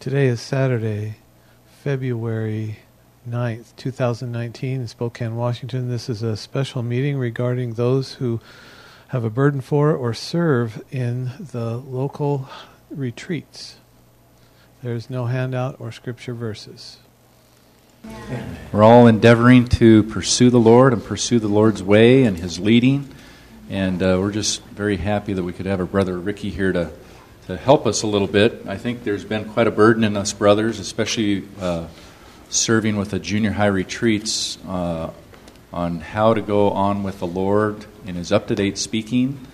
Today is Saturday, February 9th, 2019, in Spokane, Washington. This is a special meeting regarding those who have a burden for or serve in the local retreats. There's no handout or scripture verses. We're all endeavoring to pursue the Lord and pursue the Lord's way and His leading. And uh, we're just very happy that we could have our brother Ricky here to to help us a little bit. I think there's been quite a burden in us brothers, especially uh, serving with the junior high retreats uh, on how to go on with the Lord in His up to date speaking.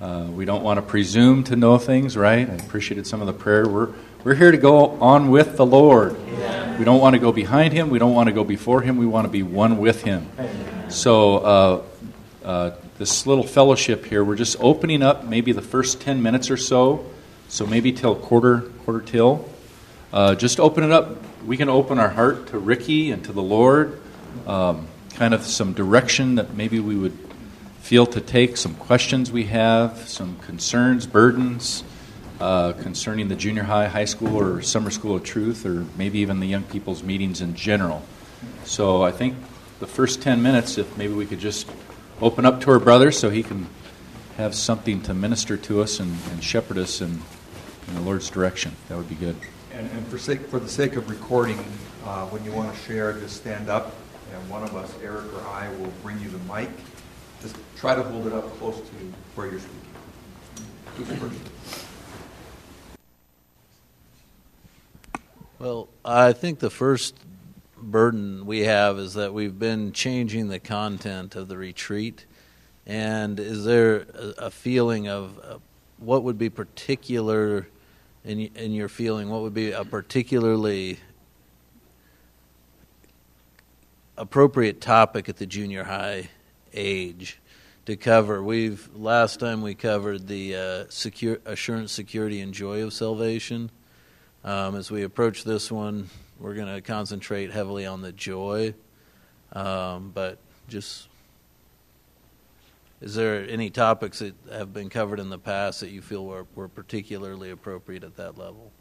Uh, we don't want to presume to know things, right? I appreciated some of the prayer. We're, we're here to go on with the Lord. We don't want to go behind Him. We don't want to go before Him. We want to be one with Him. So, uh, uh, this little fellowship here, we're just opening up maybe the first 10 minutes or so so maybe till quarter quarter till. Uh, just open it up. We can open our heart to Ricky and to the Lord. Um, kind of some direction that maybe we would feel to take. Some questions we have, some concerns, burdens uh, concerning the junior high, high school, or summer school of truth, or maybe even the young people's meetings in general. So I think the first 10 minutes, if maybe we could just open up to our brother so he can have something to minister to us and, and shepherd us and in the Lord's direction. That would be good. And, and for, sake, for the sake of recording, uh, when you want to share, just stand up, and one of us, Eric or I, will bring you the mic. Just try to hold it up close to where you're speaking. Who's first? Well, I think the first burden we have is that we've been changing the content of the retreat. And is there a, a feeling of uh, what would be particular in in your feeling? What would be a particularly appropriate topic at the junior high age to cover? We've last time we covered the uh, secure, assurance, security, and joy of salvation. Um, as we approach this one, we're going to concentrate heavily on the joy, um, but just is there any topics that have been covered in the past that you feel were, were particularly appropriate at that level?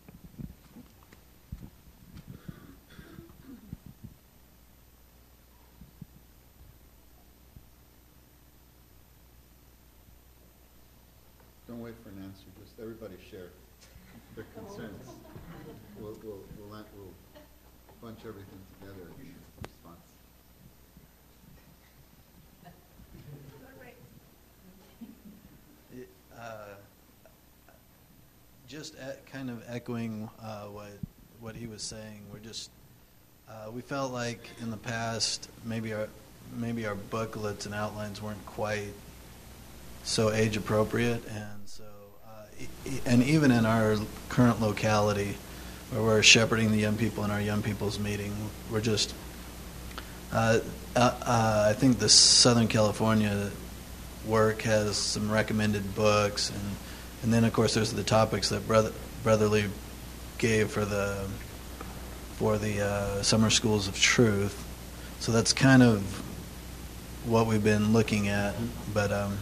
Don't wait for an answer. Just everybody share their concerns. We'll, we'll, we'll, we'll bunch everything together. Just kind of echoing uh, what what he was saying. We're just uh, we felt like in the past maybe our maybe our booklets and outlines weren't quite so age appropriate, and so uh, and even in our current locality where we're shepherding the young people in our young people's meeting, we're just. Uh, uh, uh, I think the Southern California work has some recommended books and and then, of course, there's the topics that Brother, Brotherly gave for the for the uh, summer schools of truth. So that's kind of what we've been looking at. But um,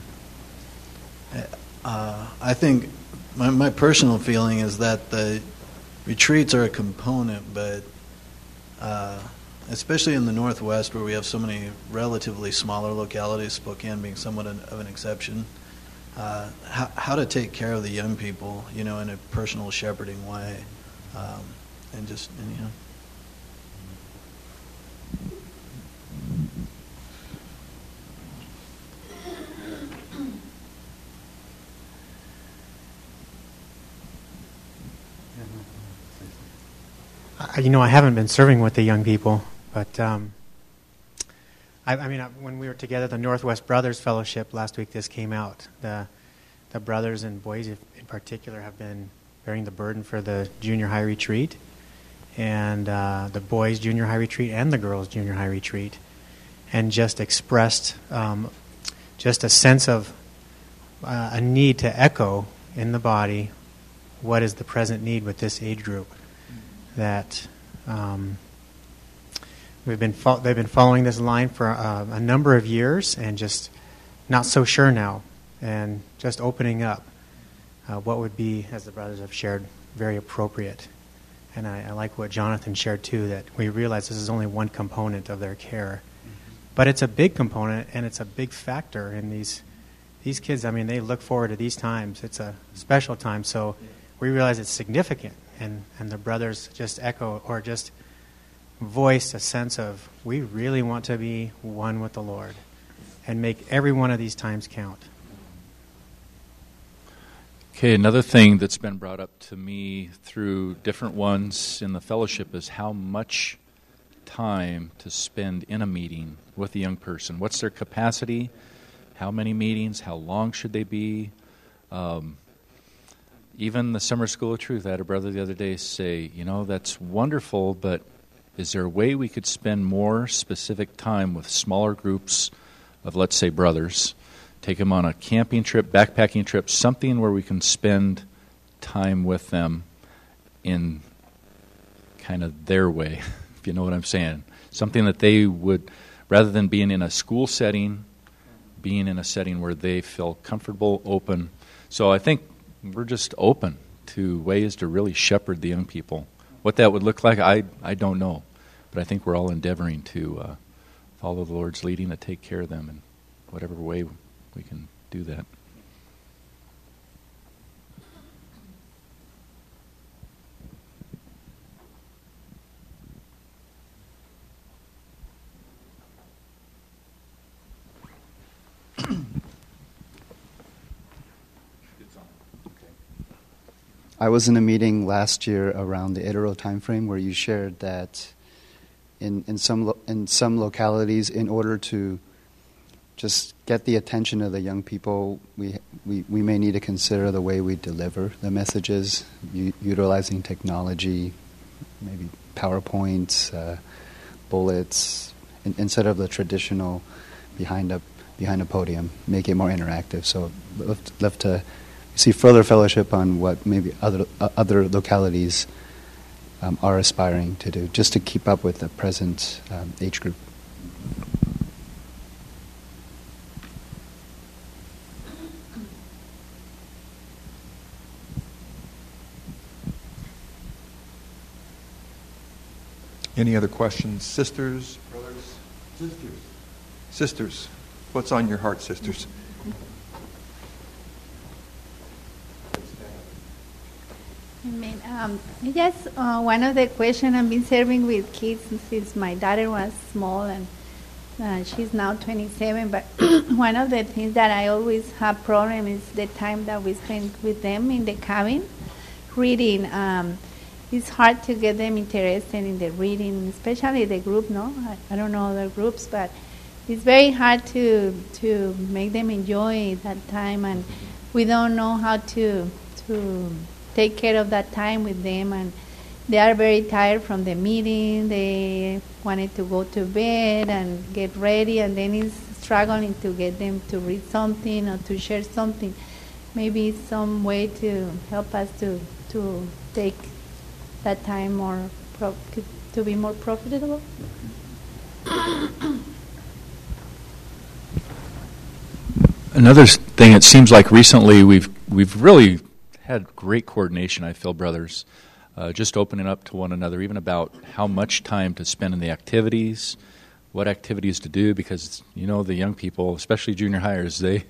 uh, I think my, my personal feeling is that the retreats are a component, but uh, especially in the Northwest where we have so many relatively smaller localities, Spokane being somewhat an, of an exception uh, how, how to take care of the young people, you know, in a personal shepherding way, um, and just and, you know. you know, I haven't been serving with the young people, but um, I, I mean, uh, when we were together, the Northwest Brothers Fellowship last week, this came out. The the brothers and boys, in particular, have been bearing the burden for the junior high retreat, and uh, the boys' junior high retreat and the girls' junior high retreat, and just expressed um, just a sense of uh, a need to echo in the body what is the present need with this age group. That um, We've been fo- they've been following this line for uh, a number of years and just not so sure now, and just opening up uh, what would be, as the brothers have shared, very appropriate And I, I like what Jonathan shared too, that we realize this is only one component of their care. But it's a big component and it's a big factor in these these kids. I mean, they look forward to these times. It's a special time, so we realize it's significant. And and the brothers just echo or just voiced a sense of we really want to be one with the Lord and make every one of these times count. Okay, another thing that's been brought up to me through different ones in the fellowship is how much time to spend in a meeting with a young person. What's their capacity? How many meetings? How long should they be? Um, even the Summer School of Truth, I had a brother the other day say, you know, that's wonderful, but is there a way we could spend more specific time with smaller groups of, let's say, brothers? Take them on a camping trip, backpacking trip, something where we can spend time with them in kind of their way, if you know what I'm saying. Something that they would, rather than being in a school setting, being in a setting where they feel comfortable, open. So I think we're just open to ways to really shepherd the young people. What that would look like, I, I don't know. But I think we're all endeavoring to uh, follow the Lord's leading to take care of them in whatever way we can do that. I was in a meeting last year around the ITERO timeframe where you shared that in, in some lo- in some localities, in order to just get the attention of the young people, we, we, we may need to consider the way we deliver the messages, u- utilizing technology, maybe PowerPoints, uh, bullets, in, instead of the traditional behind a, behind a podium, make it more interactive. So, love, love to see further fellowship on what maybe other, uh, other localities um, are aspiring to do, just to keep up with the present um, age group. Any other questions? Sisters, brothers? Sisters. Sisters. What's on your heart, sisters? Amen. Um, yes, uh, one of the questions I've been serving with kids since my daughter was small and uh, she's now 27. But one of the things that I always have problem is the time that we spend with them in the cabin, reading. Um, it's hard to get them interested in the reading, especially the group. No, I, I don't know other groups, but it's very hard to to make them enjoy that time, and we don't know how to to take care of that time with them, and they are very tired from the meeting. They wanted to go to bed and get ready, and then it's struggling to get them to read something or to share something. Maybe some way to help us to to take that time more pro- to be more profitable. Another thing, it seems like recently we've we've really had great coordination. I feel, brothers, uh, just opening up to one another, even about how much time to spend in the activities, what activities to do, because you know the young people, especially junior hires, they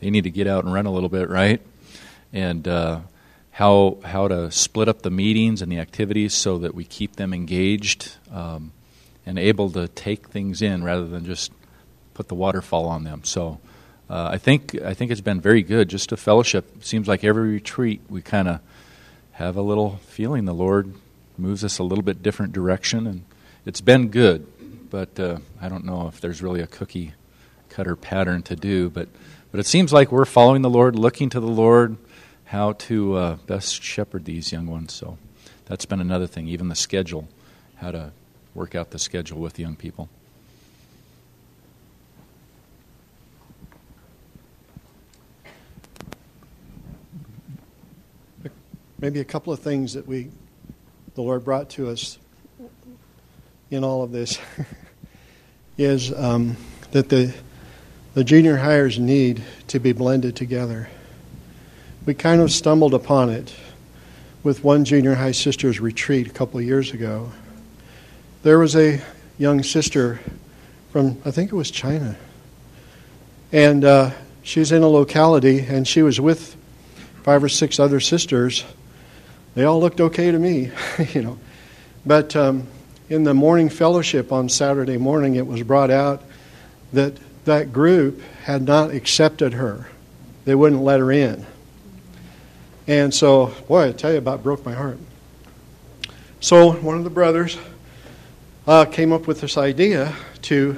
they need to get out and run a little bit, right? And uh, how how to split up the meetings and the activities so that we keep them engaged um, and able to take things in rather than just put the waterfall on them. So uh, I think I think it's been very good. Just a fellowship. It seems like every retreat we kind of have a little feeling the Lord moves us a little bit different direction, and it's been good. But uh, I don't know if there's really a cookie cutter pattern to do. But but it seems like we're following the Lord, looking to the Lord, how to uh, best shepherd these young ones. So that's been another thing. Even the schedule, how to work out the schedule with young people. maybe a couple of things that we, the Lord brought to us in all of this is um, that the the junior hires need to be blended together. We kind of stumbled upon it with one junior high sisters retreat a couple of years ago. There was a young sister from, I think it was China. And uh, she was in a locality, and she was with five or six other sisters. They all looked okay to me, you know. But um, in the morning fellowship on Saturday morning, it was brought out that that group had not accepted her. They wouldn't let her in. And so, boy, I tell you about broke my heart. So one of the brothers uh, came up with this idea to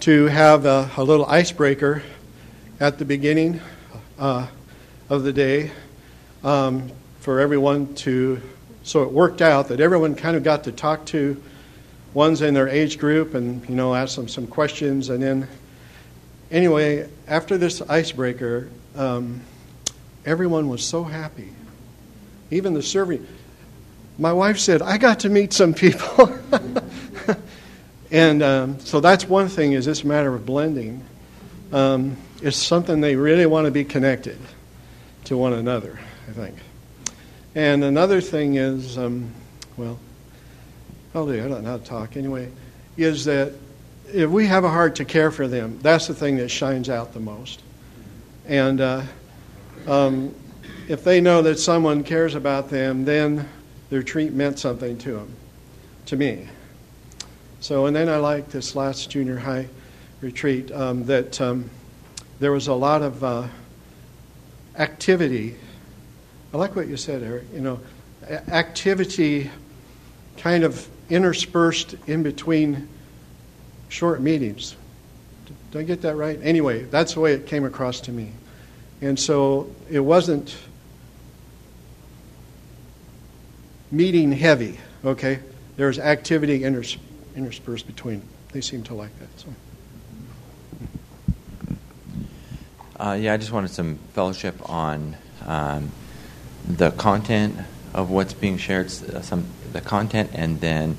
to have a, a little icebreaker at the beginning uh, of the day um, for everyone to. So it worked out that everyone kind of got to talk to ones in their age group and you know ask them some questions and then anyway after this icebreaker um, everyone was so happy even the serving my wife said i got to meet some people and um, so that's one thing is this matter of blending um, it's something they really want to be connected to one another i think and another thing is um, well I'll do. I don't know how to talk anyway. Is that if we have a heart to care for them, that's the thing that shines out the most. And uh, um, if they know that someone cares about them, then their treat meant something to them, to me. So, and then I like this last junior high retreat um, that um, there was a lot of uh, activity. I like what you said, Eric. You know, activity kind of interspersed in between short meetings. Did I get that right? Anyway, that's the way it came across to me. And so it wasn't meeting heavy, okay? There was activity inters- interspersed between. They seem to like that. So. Uh, yeah, I just wanted some fellowship on um, the content of what's being shared, uh, some the content, and then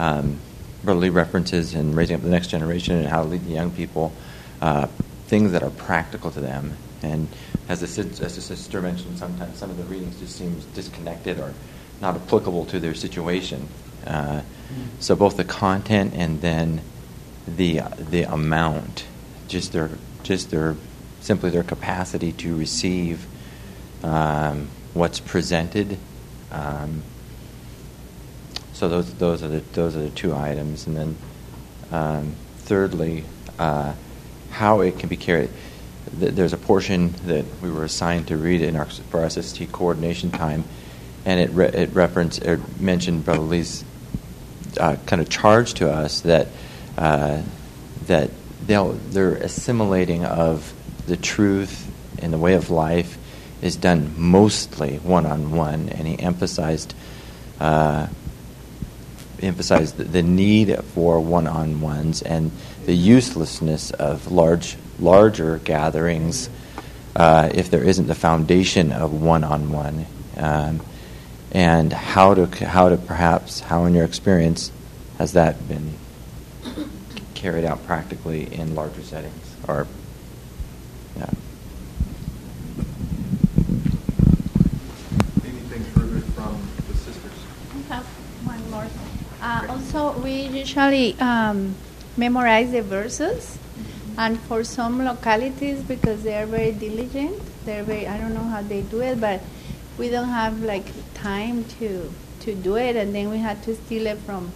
um, references and raising up the next generation and how to lead the young people, uh, things that are practical to them. And as the, as the sister mentioned, sometimes some of the readings just seems disconnected or not applicable to their situation. Uh, so both the content and then the the amount, just their just their simply their capacity to receive um, what's presented. Um, so those those are the those are the two items, and then um, thirdly, uh, how it can be carried. There's a portion that we were assigned to read in our for our SST coordination time, and it re- it referenced it mentioned Brother Lee's uh, kind of charge to us that uh, that they're assimilating of the truth and the way of life is done mostly one on one, and he emphasized uh, emphasize the, need for one-on-ones and the uselessness of large, larger gatherings uh, if there isn't the foundation of one-on-one, um, and how to how to perhaps how in your experience has that been carried out practically in larger settings or yeah. Uh, also, we usually um, memorize the verses, and for some localities, because they are very diligent, they're very, I don't know how they do it, but we don't have like time to, to do it, and then we had to steal it from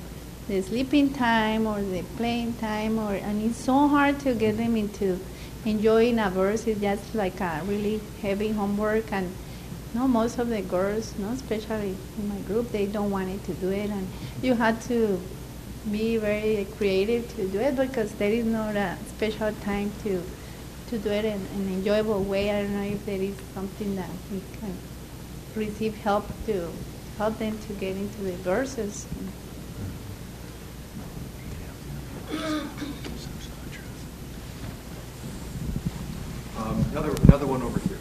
the sleeping time or the playing time, or and it's so hard to get them into enjoying a verse. It's just like a really heavy homework. And no, most of the girls, no, especially in my group, they don't want it to do it, and you had to be very creative to do it because there is not a special time to to do it in an enjoyable way. I don't know if there is something that we can receive help to help them to get into the verses. Um, another another one over here.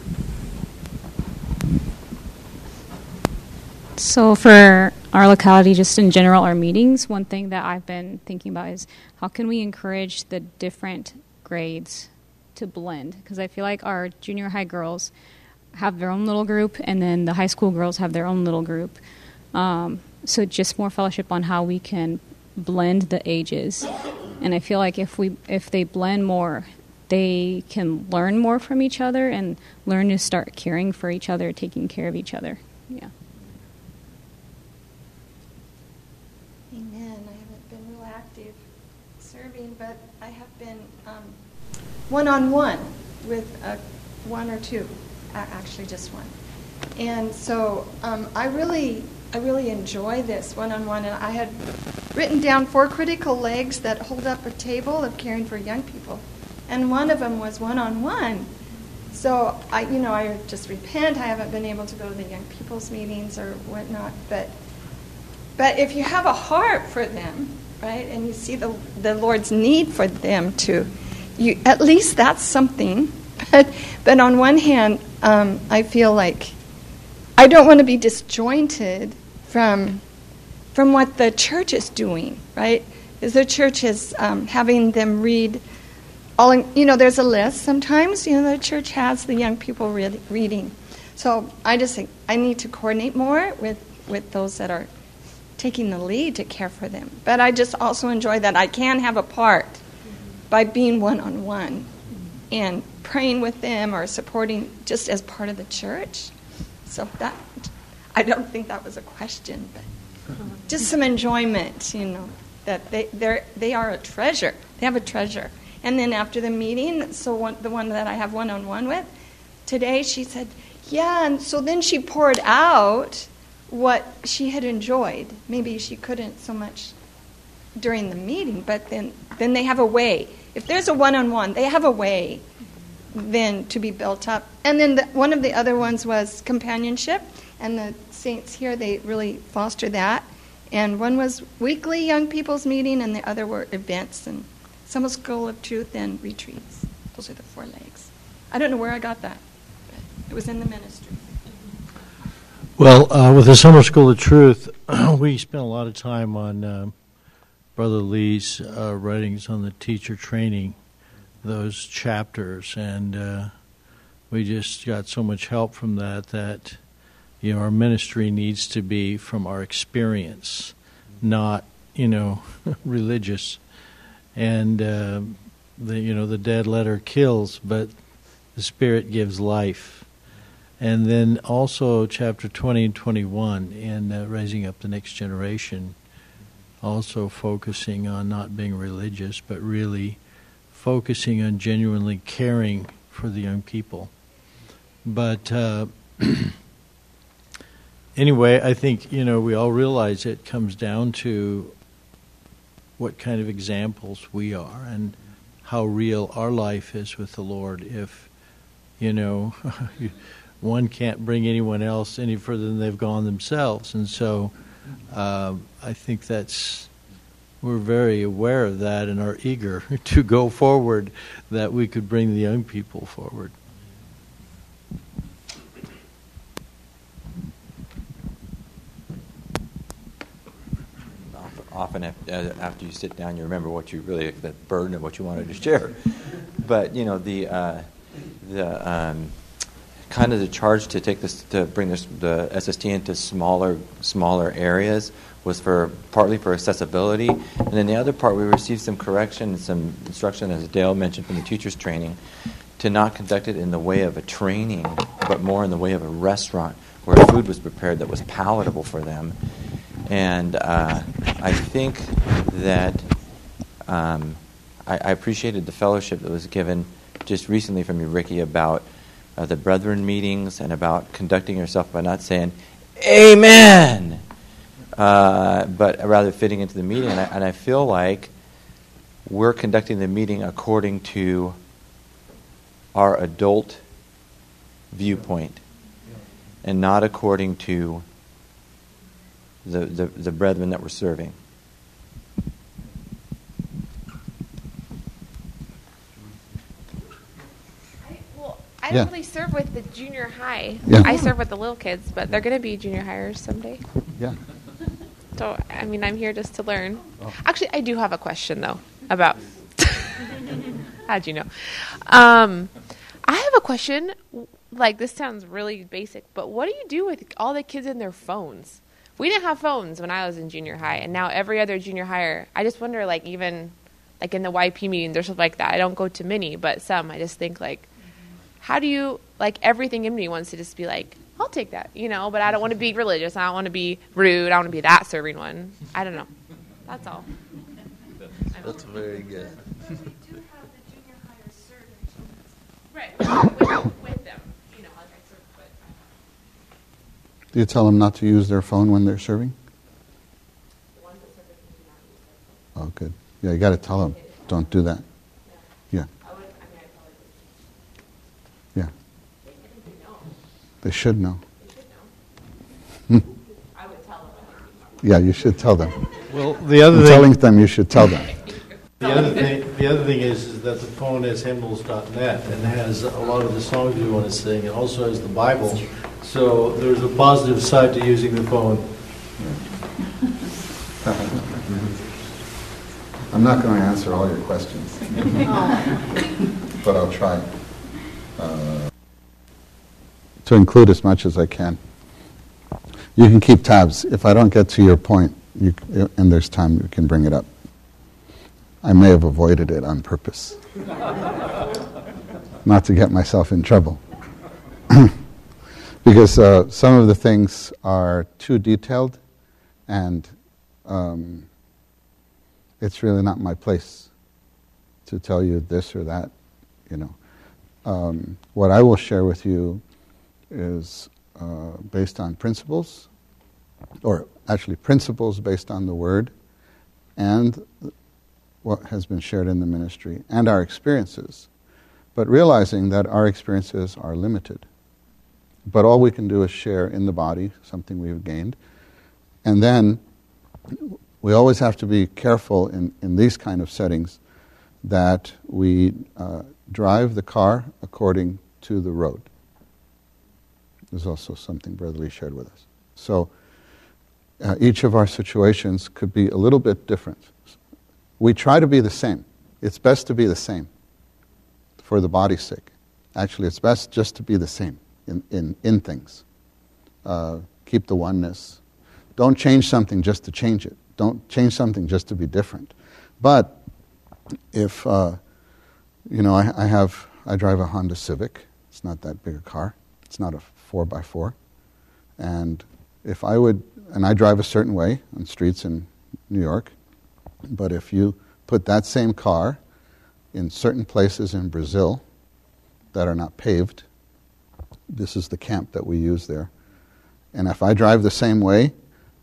So, for our locality, just in general, our meetings, one thing that I've been thinking about is how can we encourage the different grades to blend? Because I feel like our junior high girls have their own little group, and then the high school girls have their own little group. Um, so just more fellowship on how we can blend the ages. And I feel like if we if they blend more, they can learn more from each other and learn to start caring for each other, taking care of each other. Yeah. Amen. I haven't been real active serving, but I have been one on one with uh, one or two, actually just one. And so um, I really, I really enjoy this one on one. And I had written down four critical legs that hold up a table of caring for young people, and one of them was one on one. So I, you know, I just repent. I haven't been able to go to the young people's meetings or whatnot, but but if you have a heart for them, right, and you see the the Lord's need for them to, you at least that's something. But but on one hand, um, I feel like I don't want to be disjointed from from what the church is doing, right? Is the church is um, having them read all, in, you know, there's a list sometimes, you know, the church has the young people read, reading. So I just think I need to coordinate more with, with those that are taking the lead to care for them. But I just also enjoy that I can have a part by being one on one and praying with them or supporting just as part of the church. So that, I don't think that was a question, but just some enjoyment, you know, that they, they're, they are a treasure. They have a treasure. And then after the meeting, so one, the one that I have one on one with, today she said, Yeah, and so then she poured out what she had enjoyed. Maybe she couldn't so much during the meeting, but then, then they have a way. If there's a one on one, they have a way then to be built up. And then the, one of the other ones was companionship, and the saints here, they really foster that. And one was weekly young people's meeting, and the other were events and Summer School of Truth and retreats. Those are the four legs. I don't know where I got that, but it was in the ministry. Well, uh, with the Summer School of Truth, we spent a lot of time on uh, Brother Lee's uh, writings on the teacher training, those chapters, and uh, we just got so much help from that that you know our ministry needs to be from our experience, not you know religious and uh, the you know the dead letter kills, but the spirit gives life. And then also chapter 20 and 21 in uh, raising up the next generation, also focusing on not being religious, but really focusing on genuinely caring for the young people. But uh, anyway, I think you know we all realize it comes down to what kind of examples we are and how real our life is with the Lord if, you know, one can't bring anyone else any further than they've gone themselves. And so uh, I think that's, we're very aware of that and are eager to go forward that we could bring the young people forward. often uh, after you sit down, you remember what you really the burden of what you wanted to share. But you know the uh, the um, kind of the charge to take this to bring this the SST into smaller smaller areas was for partly for accessibility, and then the other part we received some correction and some instruction, as Dale mentioned from the teachers training, to not conduct it in the way of a training, but more in the way of a restaurant where food was prepared that was palatable for them. And uh, I think that um, I, I, appreciated the fellowship that was given just recently from you, Ricky, about the brethren meetings and about conducting yourself by not saying "Amen," uh, but rather fitting into the meeting. And I, and I feel like we're conducting the meeting according to our adult viewpoint and not according to the, the, the brethren that we're serving. I yeah. really serve with the junior high. Yeah. I serve with the little kids, but they're going to be junior hires someday. Yeah. So, I mean, I'm here just to learn. Oh. Actually, I do have a question, though, about. How'd you know? Um, I have a question. like this sounds really basic, but what do you do with all the kids in their phones? We didn't have phones when I was in junior high, and now every other junior higher. I just wonder, like even like in the YP meeting, there's stuff like that. I don't go to many, but some. I just think like, how do you like everything in me wants to just be like, I'll take that, you know, but I don't want to be religious. I don't want to be rude. I don't want to be that serving one. I don't know. That's all. That's very good. Right. With, with them, you know, like serve, but Do you tell them not to use their phone when they're serving? Oh, good. Yeah, you got to tell them, don't do that. Yeah. Yeah. They should know. yeah, you should tell them. Well, the other I'm thing, telling them you should tell them. the other thing, the other thing is, is that the phone has hymnal.net and has a lot of the songs you want to sing. It also has the Bible. So there's a positive side to using the phone. I'm not going to answer all your questions, but I'll try uh, to include as much as I can. You can keep tabs. If I don't get to your point, you, and there's time, you can bring it up. I may have avoided it on purpose, not to get myself in trouble. because uh, some of the things are too detailed, and um, it's really not my place to tell you this or that. You know, um, what I will share with you is uh, based on principles, or actually principles based on the Word, and what has been shared in the ministry, and our experiences. But realizing that our experiences are limited. But all we can do is share in the body something we've gained. And then we always have to be careful in, in these kind of settings that we uh, drive the car according to the road. There's also something Brother Lee shared with us. So uh, each of our situations could be a little bit different. We try to be the same. It's best to be the same for the body's sake. Actually, it's best just to be the same in, in, in things. Uh, keep the oneness. Don't change something just to change it. Don't change something just to be different. But if, uh, you know, I, I, have, I drive a Honda Civic. It's not that big a car. It's not a 4 by 4 And if I would, and I drive a certain way on streets in New York, but if you put that same car in certain places in Brazil that are not paved, this is the camp that we use there. And if I drive the same way,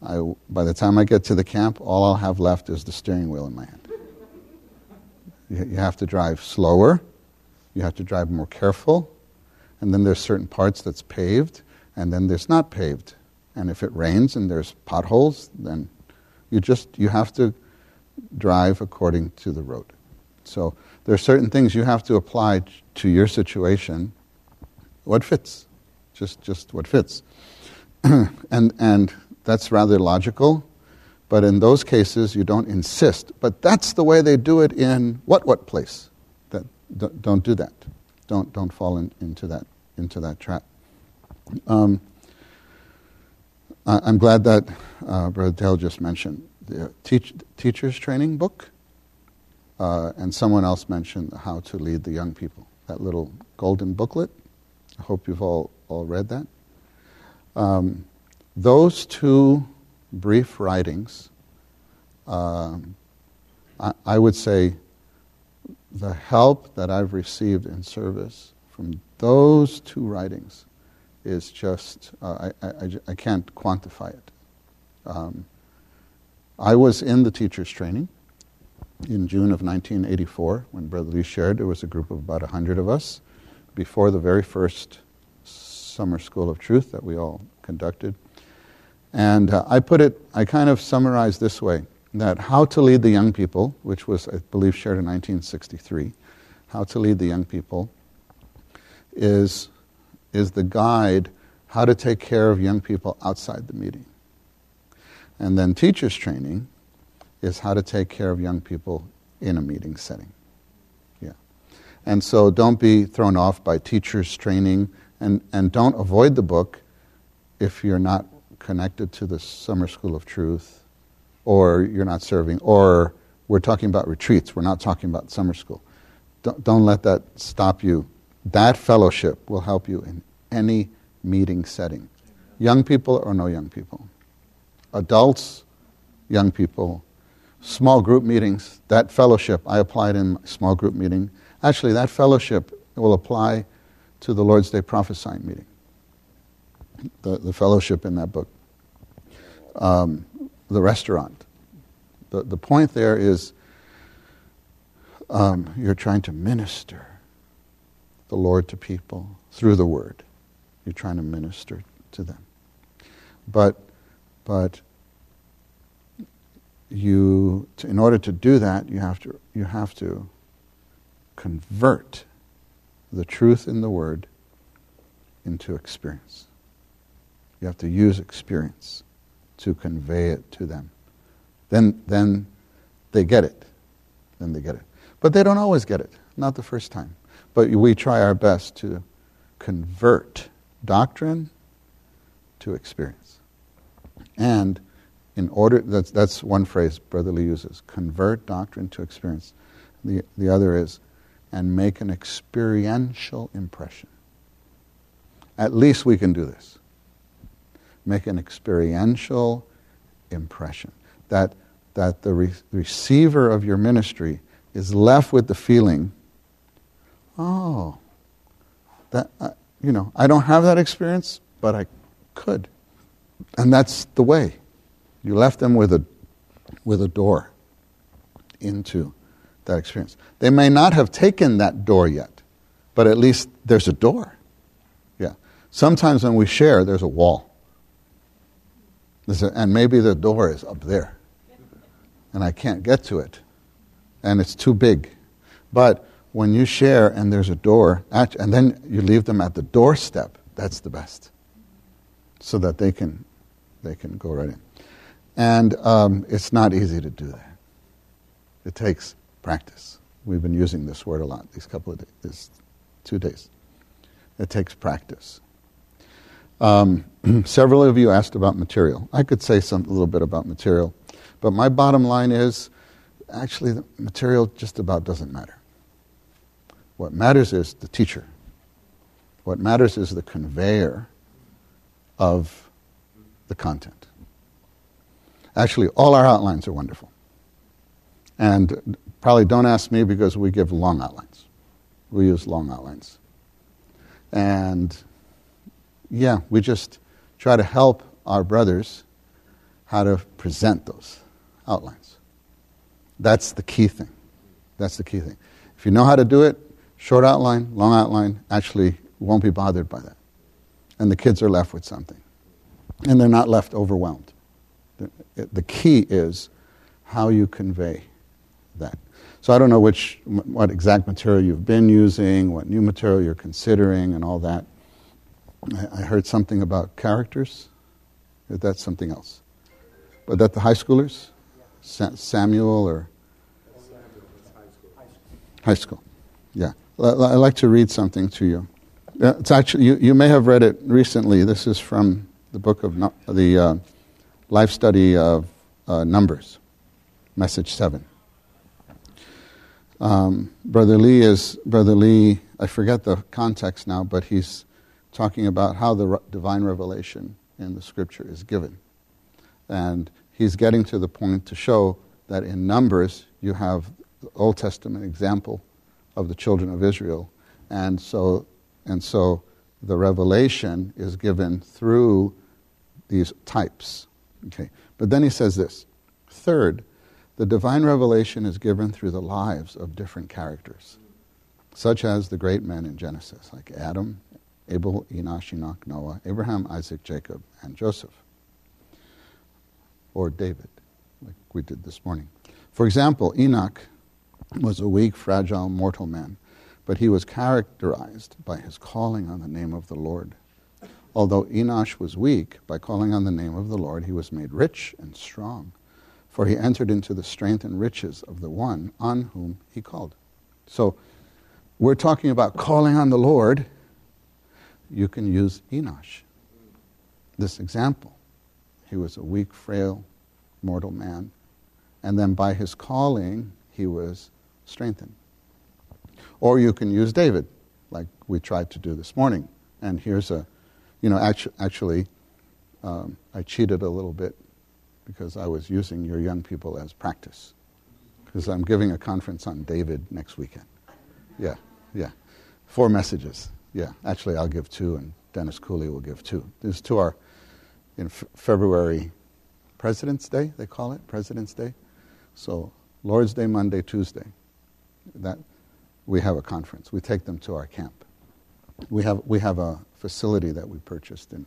I, by the time I get to the camp, all I'll have left is the steering wheel in my hand. You, you have to drive slower, you have to drive more careful, and then there's certain parts that's paved, and then there's not paved. And if it rains and there's potholes, then you just you have to drive according to the road. So there are certain things you have to apply to your situation. What fits, just just what fits, and and that's rather logical. But in those cases, you don't insist. But that's the way they do it in what what place. That don't do that. Don't don't fall in, into that into that trap. Um, I'm glad that uh, Brother Dale just mentioned the teach, teacher's training book, uh, and someone else mentioned how to lead the young people. That little golden booklet. I hope you've all, all read that. Um, those two brief writings, um, I, I would say the help that I've received in service from those two writings is just, uh, I, I, I, can't quantify it. Um, I was in the teacher's training in June of 1984 when Brother Lee shared. There was a group of about 100 of us before the very first Summer School of Truth that we all conducted. And uh, I put it, I kind of summarized this way that How to Lead the Young People, which was, I believe, shared in 1963, How to Lead the Young People is, is the guide how to take care of young people outside the meeting. And then teachers training is how to take care of young people in a meeting setting. Yeah. And so don't be thrown off by teachers training And, and don't avoid the book if you're not connected to the Summer School of Truth or you're not serving, or we're talking about retreats, we're not talking about summer school. Don't, don't let that stop you. That fellowship will help you in any meeting setting. Young people or no young people. Adults, young people, small group meetings, that fellowship I applied in small group meeting. Actually, that fellowship will apply to the Lord's Day prophesying meeting, the, the fellowship in that book. Um, the restaurant. The, the point there is um, you're trying to minister the Lord to people through the Word. You're trying to minister to them. But, but you, in order to do that, you have to, you have to convert the truth in the Word into experience. You have to use experience to convey it to them. Then, then they get it. Then they get it. But they don't always get it, not the first time. But we try our best to convert doctrine to experience. And in order, that's, that's one phrase Brother Lee uses convert doctrine to experience. The, the other is, and make an experiential impression. At least we can do this make an experiential impression. That, that the re- receiver of your ministry is left with the feeling, oh, that, uh, you know, I don't have that experience, but I could. And that's the way. You left them with a, with a door into that experience. They may not have taken that door yet, but at least there's a door. Yeah. Sometimes when we share, there's a wall and maybe the door is up there, and I can't get to it, and it's too big. But when you share and there's a door, and then you leave them at the doorstep, that's the best, so that they can they can go right in. And um, it's not easy to do that. It takes practice. We've been using this word a lot these couple of days, these two days. It takes practice. Um, several of you asked about material. I could say some, a little bit about material, but my bottom line is actually, the material just about doesn't matter. What matters is the teacher. What matters is the conveyor of the content. Actually, all our outlines are wonderful. And probably don't ask me because we give long outlines. We use long outlines. And yeah, we just try to help our brothers how to present those outlines. That's the key thing. That's the key thing. If you know how to do it, short outline, long outline, actually won't be bothered by that. And the kids are left with something. And they're not left overwhelmed. The, key is how you convey that. So I don't know which, what exact material you've been using, what new material you're considering, and all that. I heard something about characters. That's something else. But that the high schoolers? Sa- Samuel or? High school. Yeah. I'd like to read something to you. It's actually, you, you may have read it recently. This is from the book of no, the uh, life study of uh, Numbers, message 7. Um, Brother Lee is, Brother Lee, I forget the context now, but he's talking about how the divine revelation in the scripture is given. And he's getting to the point to show that in Numbers you have the Old Testament example of the children of Israel. And so, and so the revelation is given through these types. Okay. But then he says this Third, the divine revelation is given through the lives of different characters, such as the great men in Genesis, like Adam Abel, Enosh, Enoch, Noah, Abraham, Isaac, Jacob, and Joseph. Or David, like we did this morning. For example, Enosh was a weak, fragile, mortal man, but he was characterized by his calling on the name of the Lord. Although Enosh was weak, by calling on the name of the Lord, he was made rich and strong, for he entered into the strength and riches of the one on whom he called. So, we're talking about calling on the Lord you can use Enosh. This example. He was a weak, frail, mortal man. And then by his calling, he was strengthened. Or you can use David, like we tried to do this morning. And here's a, you know, actu- actually, um, I cheated a little bit because I was using your young people as practice. Because I'm giving a conference on David next weekend. Yeah, yeah. Four messages. Yeah, actually, I'll give two, and Dennis Cooley will give two. These two are in f- February President's Day, they call it, President's Day. So, Lord's Day, Monday, Tuesday. That we have a conference. We take them to our camp. We have, we have a facility that we purchased in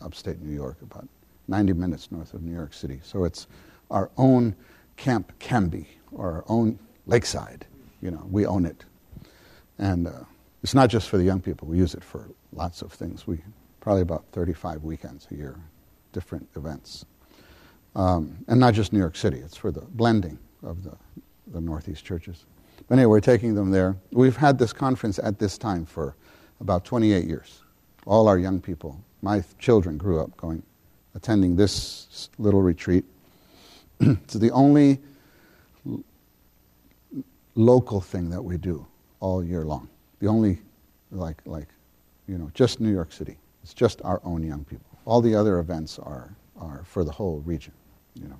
upstate New York, about 90 minutes north of New York City. So it's our own Camp Canby, or our own lakeside. You know, we own it. And uh, it's not just for the young people. We use it for lots of things. We probably about 35 weekends a year, different events. Um, and not just New York City. It's for the blending of the, the Northeast churches. But anyway, we're taking them there. We've had this conference at this time for about 28 years. All our young people, my children grew up going, attending this little retreat. it's the only l- local thing that we do all year long. The only, like, like, you know, just New York City. It's just our own young people. All the other events are, are for the whole region, you know.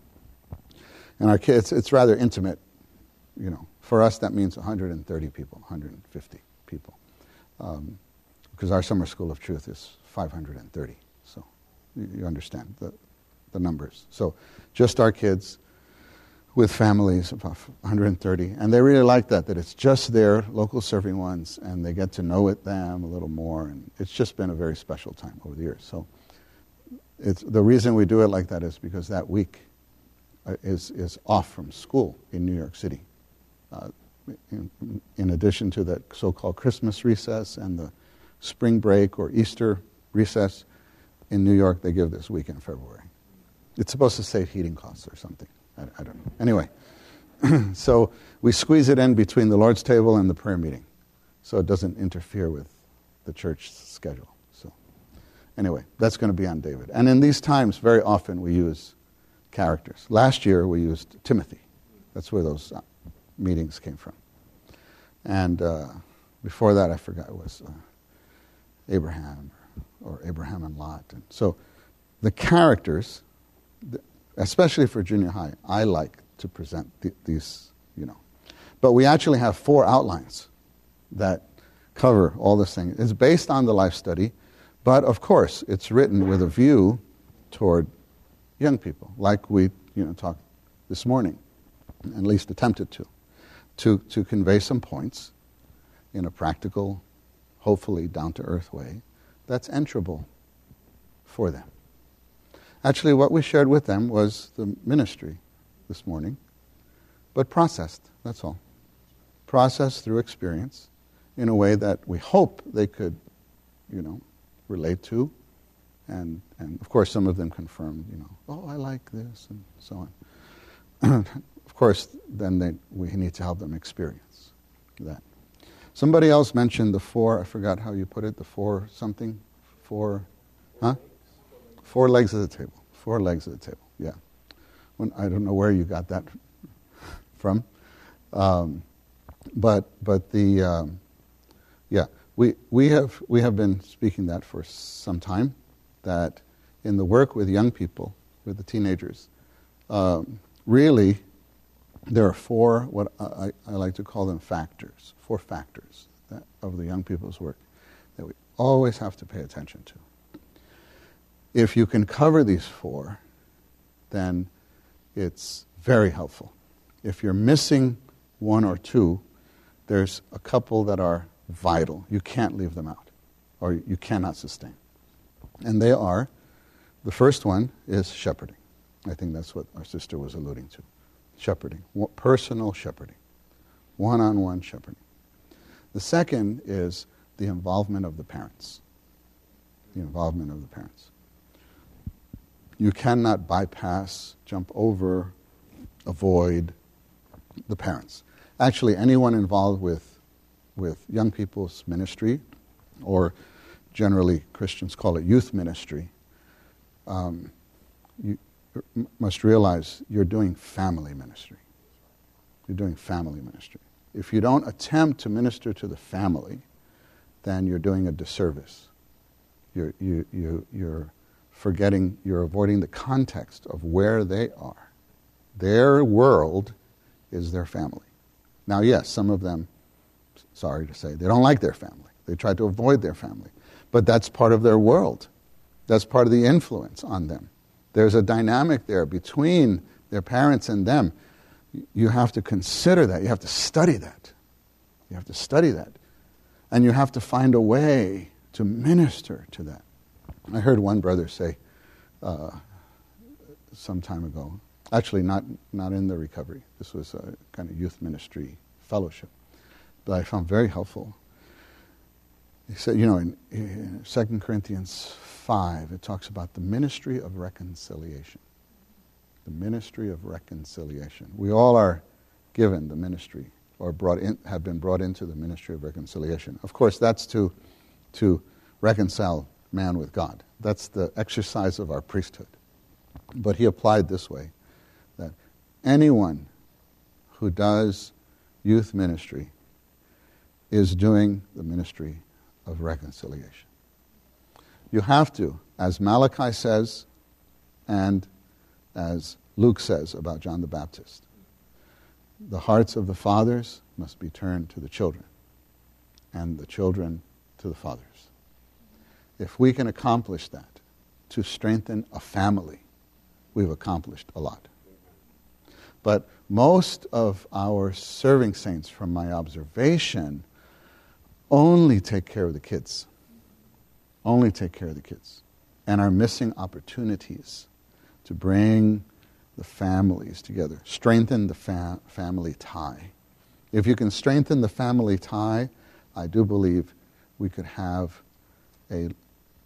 And our kids, it's rather intimate, you know. For us, that means 130 people, 150 people. Um, because our summer school of truth is 530. So you, you understand the, the numbers. So just our kids with families, about 130. And they really like that, that it's just their local serving ones, and they get to know it, them a little more. And it's just been a very special time over the years. So it's, the reason we do it like that is because that week uh, is, is off from school in New York City. Uh, in, in addition to the so called Christmas recess and the spring break or Easter recess, in New York they give this week in February. It's supposed to save heating costs or something. I, I don't know. Anyway, so we squeeze it in between the Lord's table and the prayer meeting so it doesn't interfere with the church schedule. Anyway, that's going to be on David. And in these times, very often we use characters. Last year we used Timothy. That's where those uh, meetings came from. And uh, before that, I forgot it was uh, Abraham or, or, Abraham and Lot. And so the characters, especially for junior high, I like to present th- these, you know. But we actually have four outlines that cover all this thing. It's based on the life study, but of course, it's written with a view toward young people, like we, you know, talked this morning, at least attempted to to, to convey some points in a practical, hopefully down to earth way that's enterable for them. Actually, what we shared with them was the ministry this morning, but processed, that's all. Processed through experience in a way that we hope they could, you know, relate to. And, and of course, some of them confirmed, you know, oh, I like this, and so on. of course, then they, we need to help them experience that. Somebody else mentioned the four, I forgot how you put it, the four something? Four, huh? Four legs of the table. Four legs of the table, yeah. When, I don't know where you got that from. Um, but but the, um, yeah, we, we, have, we have been speaking that for some time, that in the work with young people, with the teenagers, um, really there are four, what I, I, like to call them factors, four factors that, of the young people's work that we always have to pay attention to. If you can cover these four, then it's very helpful. If you're missing one or two, there's a couple that are vital. You can't leave them out, or you cannot sustain. And they are the first one is shepherding. I think that's what our sister was alluding to shepherding, personal shepherding, one on one shepherding. The second is the involvement of the parents. The involvement of the parents. You cannot bypass, jump over, avoid the parents. Actually, anyone involved with, with young people's ministry or generally Christians call it youth ministry, um, you must realize you're doing family ministry. You're doing family ministry. If you don't attempt to minister to the family, then you're doing a disservice. You're, you, you, you're forgetting, you're avoiding the context of where they are. Their world is their family. Now, yes, some of them, sorry to say, they don't like their family. They try to avoid their family. But that's part of their world. That's part of the influence on them. There's a dynamic there between their parents and them. You have to consider that. You have to study that. You have to study that. And you have to find a way to minister to that. I heard one brother say uh, some time ago, actually, not, not in the recovery, this was a kind of youth ministry fellowship, but I found very helpful. He said, you know, in, in 2 Corinthians 5, it talks about the ministry of reconciliation. The ministry of reconciliation. We all are given the ministry or brought in, have been brought into the ministry of reconciliation. Of course, that's to, to reconcile man with God. That's the exercise of our priesthood. But he applied this way that anyone who does youth ministry is doing the ministry of reconciliation. You have to, as Malachi says and as Luke says about John the Baptist, the hearts of the fathers must be turned to the children, and the children to the fathers. If we can accomplish that, to strengthen a family, we've accomplished a lot. But most of our serving saints, from my observation, only take care of the kids. Only take care of the kids. And are missing opportunities to bring the families together, strengthen the fa- family tie. If you can strengthen the family tie, I do believe we could have a,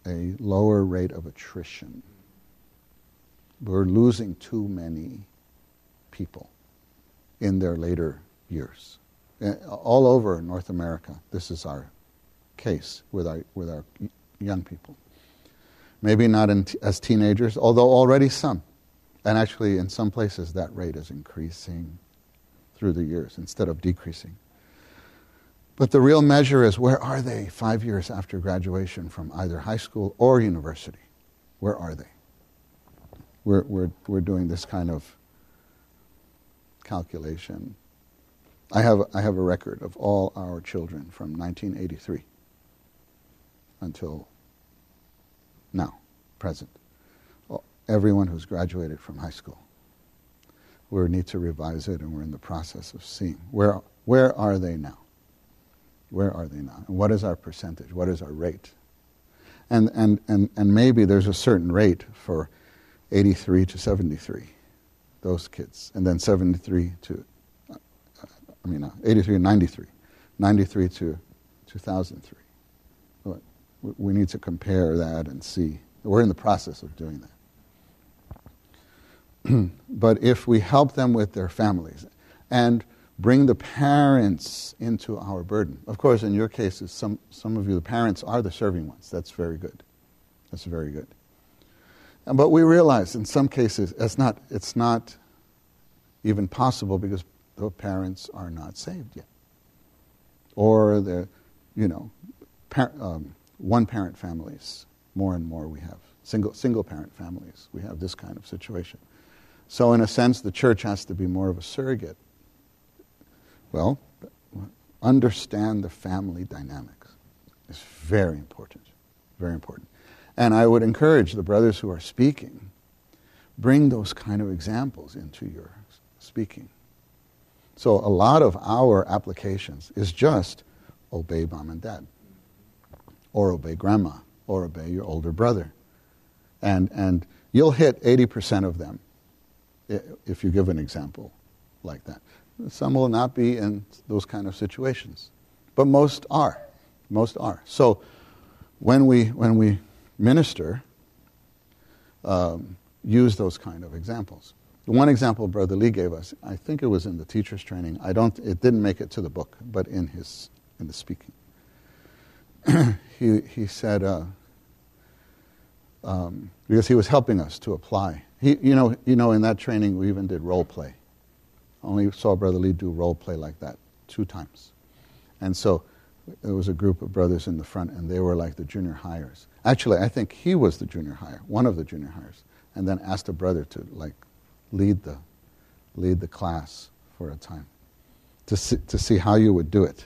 a lower rate of attrition. We're losing too many people in their later years. Uh, all over North America, this is our case with our, with our young people. Maybe not t- as teenagers, although already some. And actually, in some places, that rate is increasing through the years instead of decreasing. But the real measure is where are they five years after graduation from either high school or university? Where are they? We're, we're, we're doing this kind of calculation I have, I have a record of all our children from 1983 until now, present. Everyone who's graduated from high school. We need to revise it, and we're in the process of seeing where, where are they now? Where are they now? And what is our percentage? What is our rate? And, and, and, and maybe there's a certain rate for 83 to 73, those kids, and then 73 to I mean, uh, 83 and 93, 93 to 2003. But we need to compare that and see. We're in the process of doing that. but if we help them with their families and bring the parents into our burden, of course, in your cases, some, some of you, the parents are the serving ones. That's very good. That's very good. But we realize in some cases it's not, it's not even possible because the parents are not saved yet. Or they're, you know, par- um, one parent families, more and more we have. Single, single parent families, we have this kind of situation. So, in a sense, the church has to be more of a surrogate. Well, understand the family dynamics. It's very important. Very important. And I would encourage the brothers who are speaking, bring those kind of examples into your speaking. So a lot of our applications is just obey mom and dad, or obey grandma, or obey your older brother. And, and you'll hit 80% of them if you give an example like that. Some will not be in those kind of situations, but most are. Most are. So when we, when we minister, um, use those kind of examples. The one example Brother Lee gave us, I think it was in the teacher's training. I don't, it didn't make it to the book, but in his, in the speaking. he, he said, uh, um, because he was helping us to apply. He, you, know, you know, in that training, we even did role play. Only saw Brother Lee do role play like that two times. And so there was a group of brothers in the front, and they were like the junior hires. Actually, I think he was the junior hire, one of the junior hires, and then asked a brother to like lead the, lead the class for a time to see, to see how you would do it.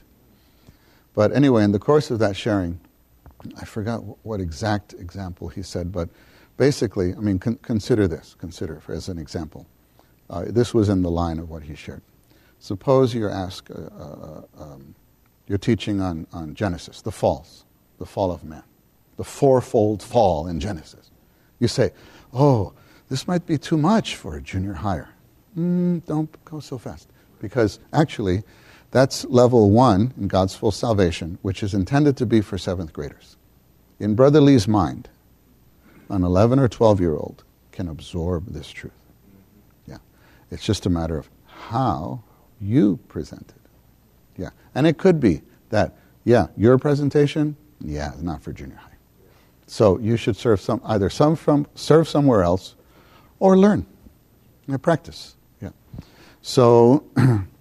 But anyway, in the course of that sharing, I forgot what exact example he said, but basically, I mean, con- consider this, consider as an example. Uh, this was in the line of what he shared. Suppose you're asked, uh, uh, um, you're teaching on, on Genesis, the falls, the fall of man, the fourfold fall in Genesis. You say, oh, this might be too much for a junior hire. Mm, don't go so fast. Because actually, that's level one in God's full salvation, which is intended to be for seventh graders. In Brother Lee's mind, an 11 or 12 year old can absorb this truth. Yeah. It's just a matter of how you present it. Yeah. And it could be that, yeah, your presentation, yeah, not for junior high. So you should serve some, either some from, serve somewhere else or learn and practice. Yeah. So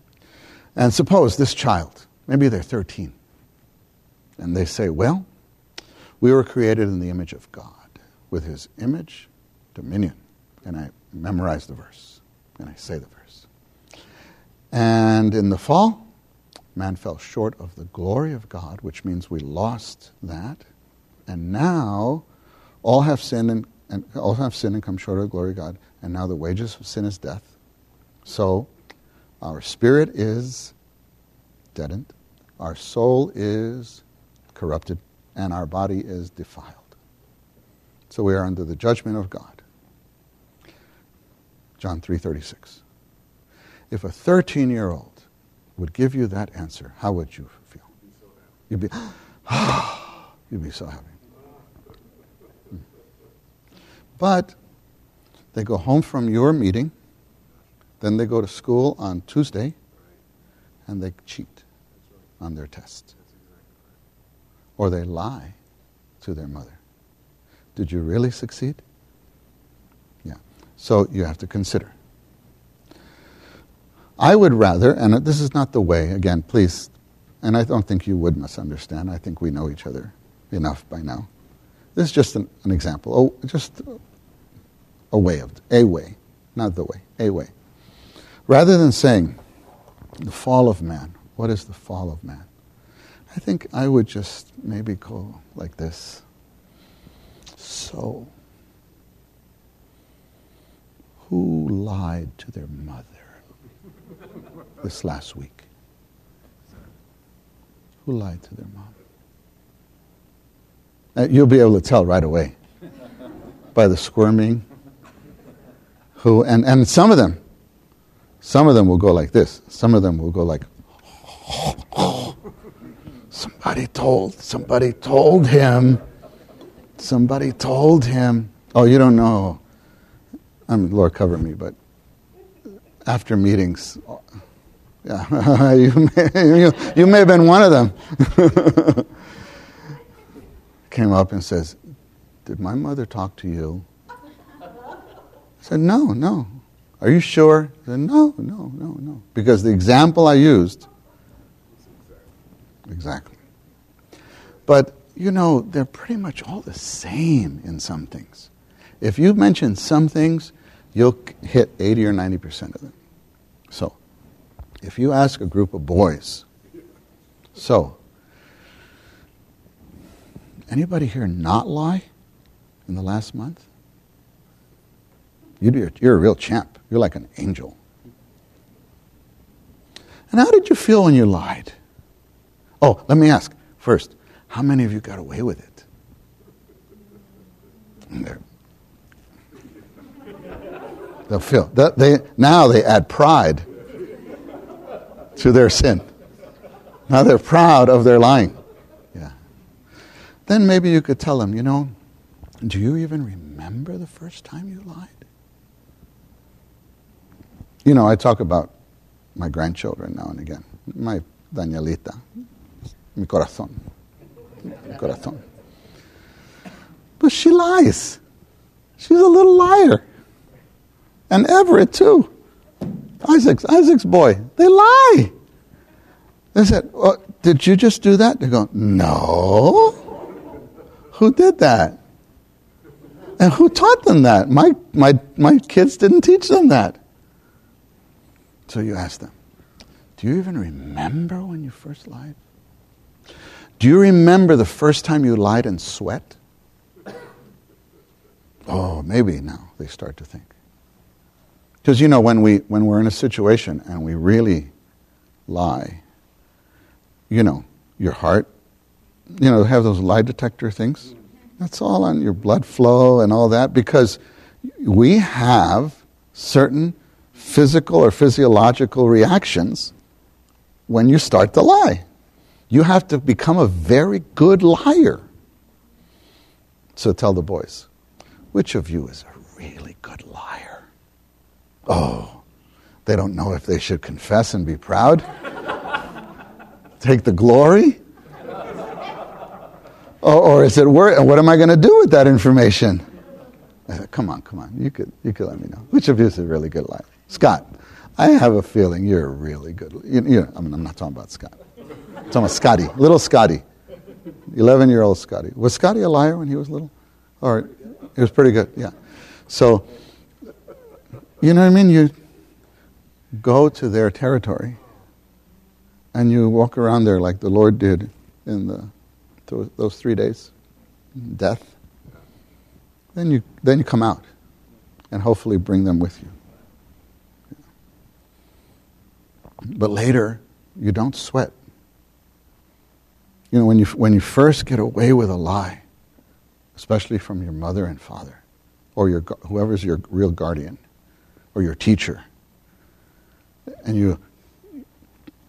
And suppose this child, maybe they're 13, and they say, Well, we were created in the image of God, with his image, dominion. And I memorize the verse, and I say the verse. And in the fall, man fell short of the glory of God, which means we lost that. And now all have sinned and, and all have sinned and come short of the glory of God. And now the wages of sin is death. So our spirit is deadened, our soul is corrupted, and our body is defiled. So we are under the judgment of God. John 3:36. If a 13-year-old would give you that answer, how would you feel? You'd be you'd be so happy. Hmm. But they go home from your meeting then they go to school on Tuesday and they cheat on their test. Or they lie to their mother. Did you really succeed? Yeah. So you have to consider. I would rather, and this is not the way, again, please, and I don't think you would misunderstand. I think we know each other enough by now. This is just an, an example, oh, just a way of, a way, not the way, a way. Rather than saying, the fall of man, what is the fall of man? I think I would just maybe go like this. So, who lied to their mother this last week? Who lied to their mom? Uh, you'll be able to tell right away by the squirming. Who and, and some of them some of them will go like this. Some of them will go like, oh somebody told, somebody told him, somebody told him. Oh, you don't know. I mean, Lord cover me, but after meetings, yeah, you, may, you, you may have been one of them. Came up and says, Did my mother talk to you? I said, No, no. Are you sure? I said, no, no, no, no. Because the example I used, exactly. But, you know, they're pretty much all the same in some things. If you mention some things, you'll hit 80 or 90% of them. So, if you ask a group of boys, so, anybody here not lie in the last month? You're, a real champ. You're like an angel. And how did you feel when you lied? Oh, let me ask first how many of you got away with it? There. They'll feel. They, now they add pride to their sin. Now they're proud of their lying. Yeah. Then maybe you could tell them, you know, do you even remember the first time you lied? You know, I talk about my grandchildren now and again. My Danielita, mi corazón. mi corazón. But she lies. She's a little liar. And Everett, too. Isaac's, Isaac's boy. They lie. They said, well, Did you just do that? They go, No. Who did that? And who taught them that? My, my, my kids didn't teach them that. So you ask them, Do you even remember when you first lied? Do you remember the first time you lied and sweat? Oh, maybe now they start to think. Because you know, when, we, when we're in a situation and we really lie, you know, your heart, you know, have those lie detector things. That's all on your blood flow and all that because we have certain physical or physiological reactions when you start to lie. You have to become a very good liar. So tell the boys, which of you is a really good liar? Oh, they don't know if they should confess and be proud, take the glory, or, or is it worth? What am I going to do with that information? Said, come on, come on. You could, you could let me know. Which of you is a really good liar? Scott, I have a feeling you're really good. You, you, I mean, I'm not talking about Scott. I'm talking about Scotty, little Scotty, 11 year old Scotty. Was Scotty a liar when he was little? Or he was pretty good, yeah. So, you know what I mean? You go to their territory and you walk around there like the Lord did in the, those three days, death. Then you, then you come out and hopefully bring them with you. But later, you don't sweat. You know, when you, when you first get away with a lie, especially from your mother and father, or your, whoever's your real guardian, or your teacher, and you,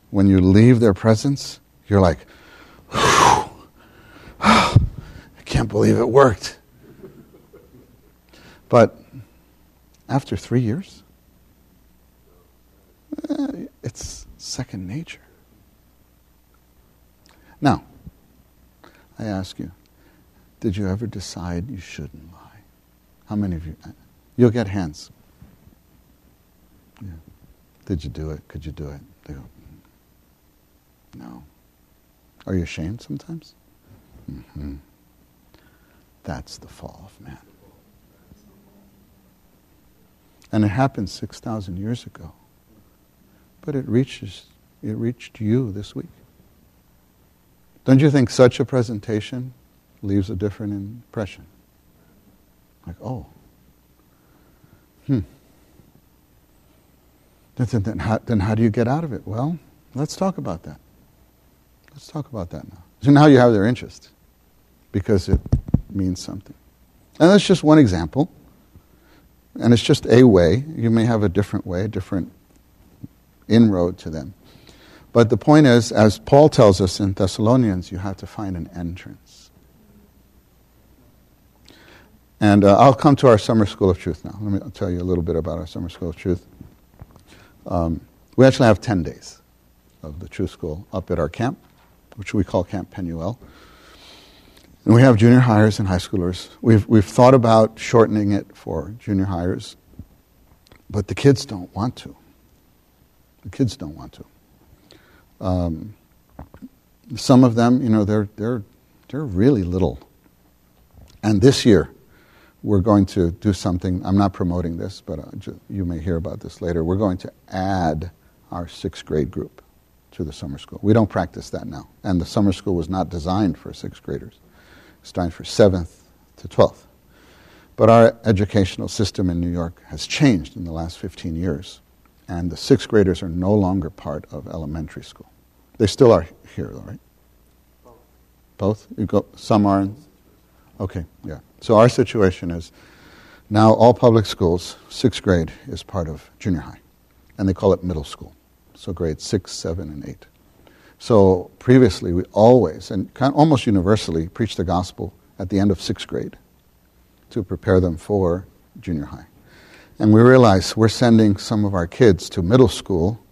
when you leave their presence, you're like, I can't believe it worked. But after three years, it's second nature. Now, I ask you, did you ever decide you shouldn't lie? How many of you? You'll get hands. Yeah. Did you do it? Could you do it? They go, no. Are you ashamed sometimes? Mm-hmm. That's the fall of man. And it happened 6,000 years ago. But it reaches, it reached you this week. Don't you think such a presentation leaves a different impression? Like, oh, hmm. Then, then, how, then how do you get out of it? Well, let's talk about that. Let's talk about that now. So now you have their interest because it means something. And that's just one example. And it's just a way. You may have a different way, a different inroad to them. But the point is, as Paul tells us in Thessalonians, you have to find an entrance. And uh, I'll come to our Summer School of Truth now. Let me tell you a little bit about our Summer School of Truth. Um, we actually have 10 days of the Truth School up at our camp, which we call Camp Penuel. And we have junior hires and high schoolers. We've, we've thought about shortening it for junior hires, but the kids don't want to. The kids don't want to. Um, some of them, you know, they're, they're, they're really little. And this year, we're going to do something. I'm not promoting this, but uh, you may hear about this later. We're going to add our sixth grade group to the summer school. We don't practice that now. And the summer school was not designed for sixth graders, it's designed for seventh to 12th. But our educational system in New York has changed in the last 15 years, and the sixth graders are no longer part of elementary school. They still are here, though, right? Both? You go, some are. In, okay, yeah. So our situation is now all public schools, sixth grade is part of junior high, and they call it middle school. So grades six, seven, and eight. So previously, we always and almost universally preached the gospel at the end of sixth grade to prepare them for junior high. And we realize we're sending some of our kids to middle school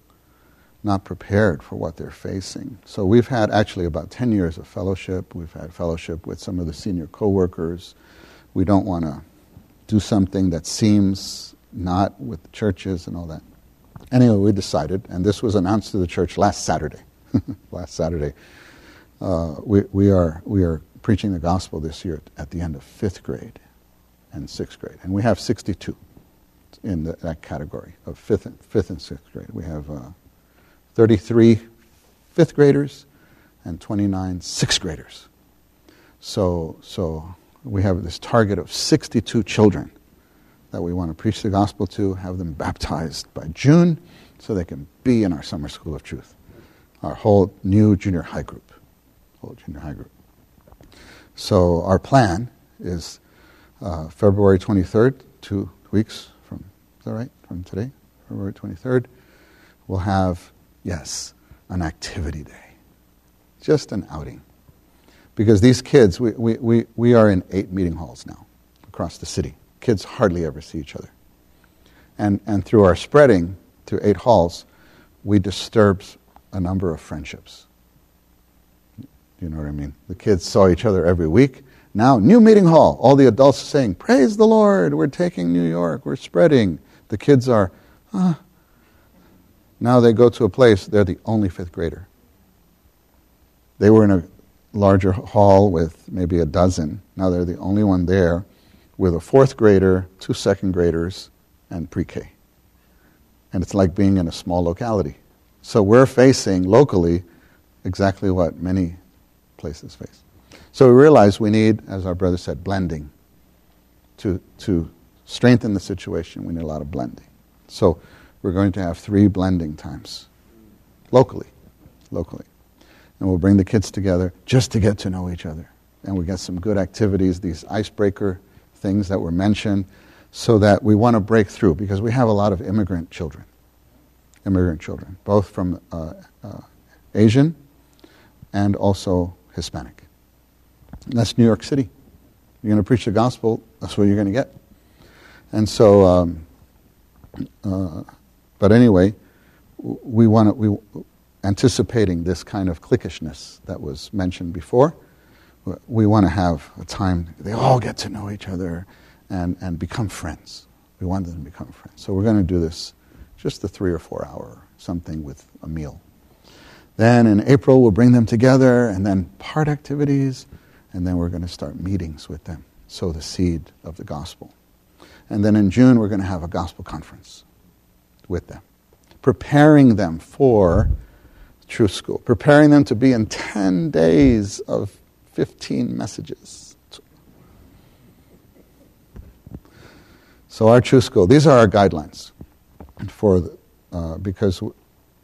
not prepared for what they're facing. So we've had actually about 10 years of fellowship. We've had fellowship with some of the senior coworkers. We don't want to do something that seems not with churches and all that. Anyway, we decided, and this was announced to the church last Saturday. last Saturday, uh, we, we, are, we are preaching the gospel this year at the end of fifth grade and sixth grade. And we have 62 in the, that category of fifth and, fifth and sixth grade. We have uh, 33 fifth graders and 29 sixth graders. So, so we have this target of 62 children that we want to preach the gospel to, have them baptized by June so they can be in our summer school of truth, our whole new junior high group, whole junior high group. So our plan is uh, February 23rd, two weeks is that right, from today? February 23rd, we'll have, yes, an activity day. Just an outing. Because these kids, we, we, we, we are in eight meeting halls now across the city. Kids hardly ever see each other. And, and through our spreading through eight halls, we disturb a number of friendships. You know what I mean? The kids saw each other every week. Now, new meeting hall. All the adults saying, Praise the Lord, we're taking New York, we're spreading. The kids are, ah. Now they go to a place, they're the only fifth grader. They were in a larger hall with maybe a dozen. Now they're the only one there with a fourth grader, two second graders, and pre K. And it's like being in a small locality. So we're facing locally exactly what many places face. So we realize we need, as our brother said, blending. To, to strengthen the situation, we need a lot of blending. So we're going to have three blending times locally. Locally. And we'll bring the kids together just to get to know each other. And we get some good activities, these icebreaker things that were mentioned, so that we want to break through because we have a lot of immigrant children. Immigrant children, both from uh, uh, Asian and also Hispanic. And that's New York City. You're going to preach the gospel, that's what you're going to get. And so, um, uh, but anyway, we want to, we, anticipating this kind of cliquishness that was mentioned before, we want to have a time they all get to know each other and, and become friends. We want them to become friends. So we're going to do this just the three or four hour something with a meal. Then in April, we'll bring them together and then part activities, and then we're going to start meetings with them, sow the seed of the gospel. And then in June, we're going to have a gospel conference with them, preparing them for Truth School, preparing them to be in 10 days of 15 messages. So our Truth School, these are our guidelines for the, uh, because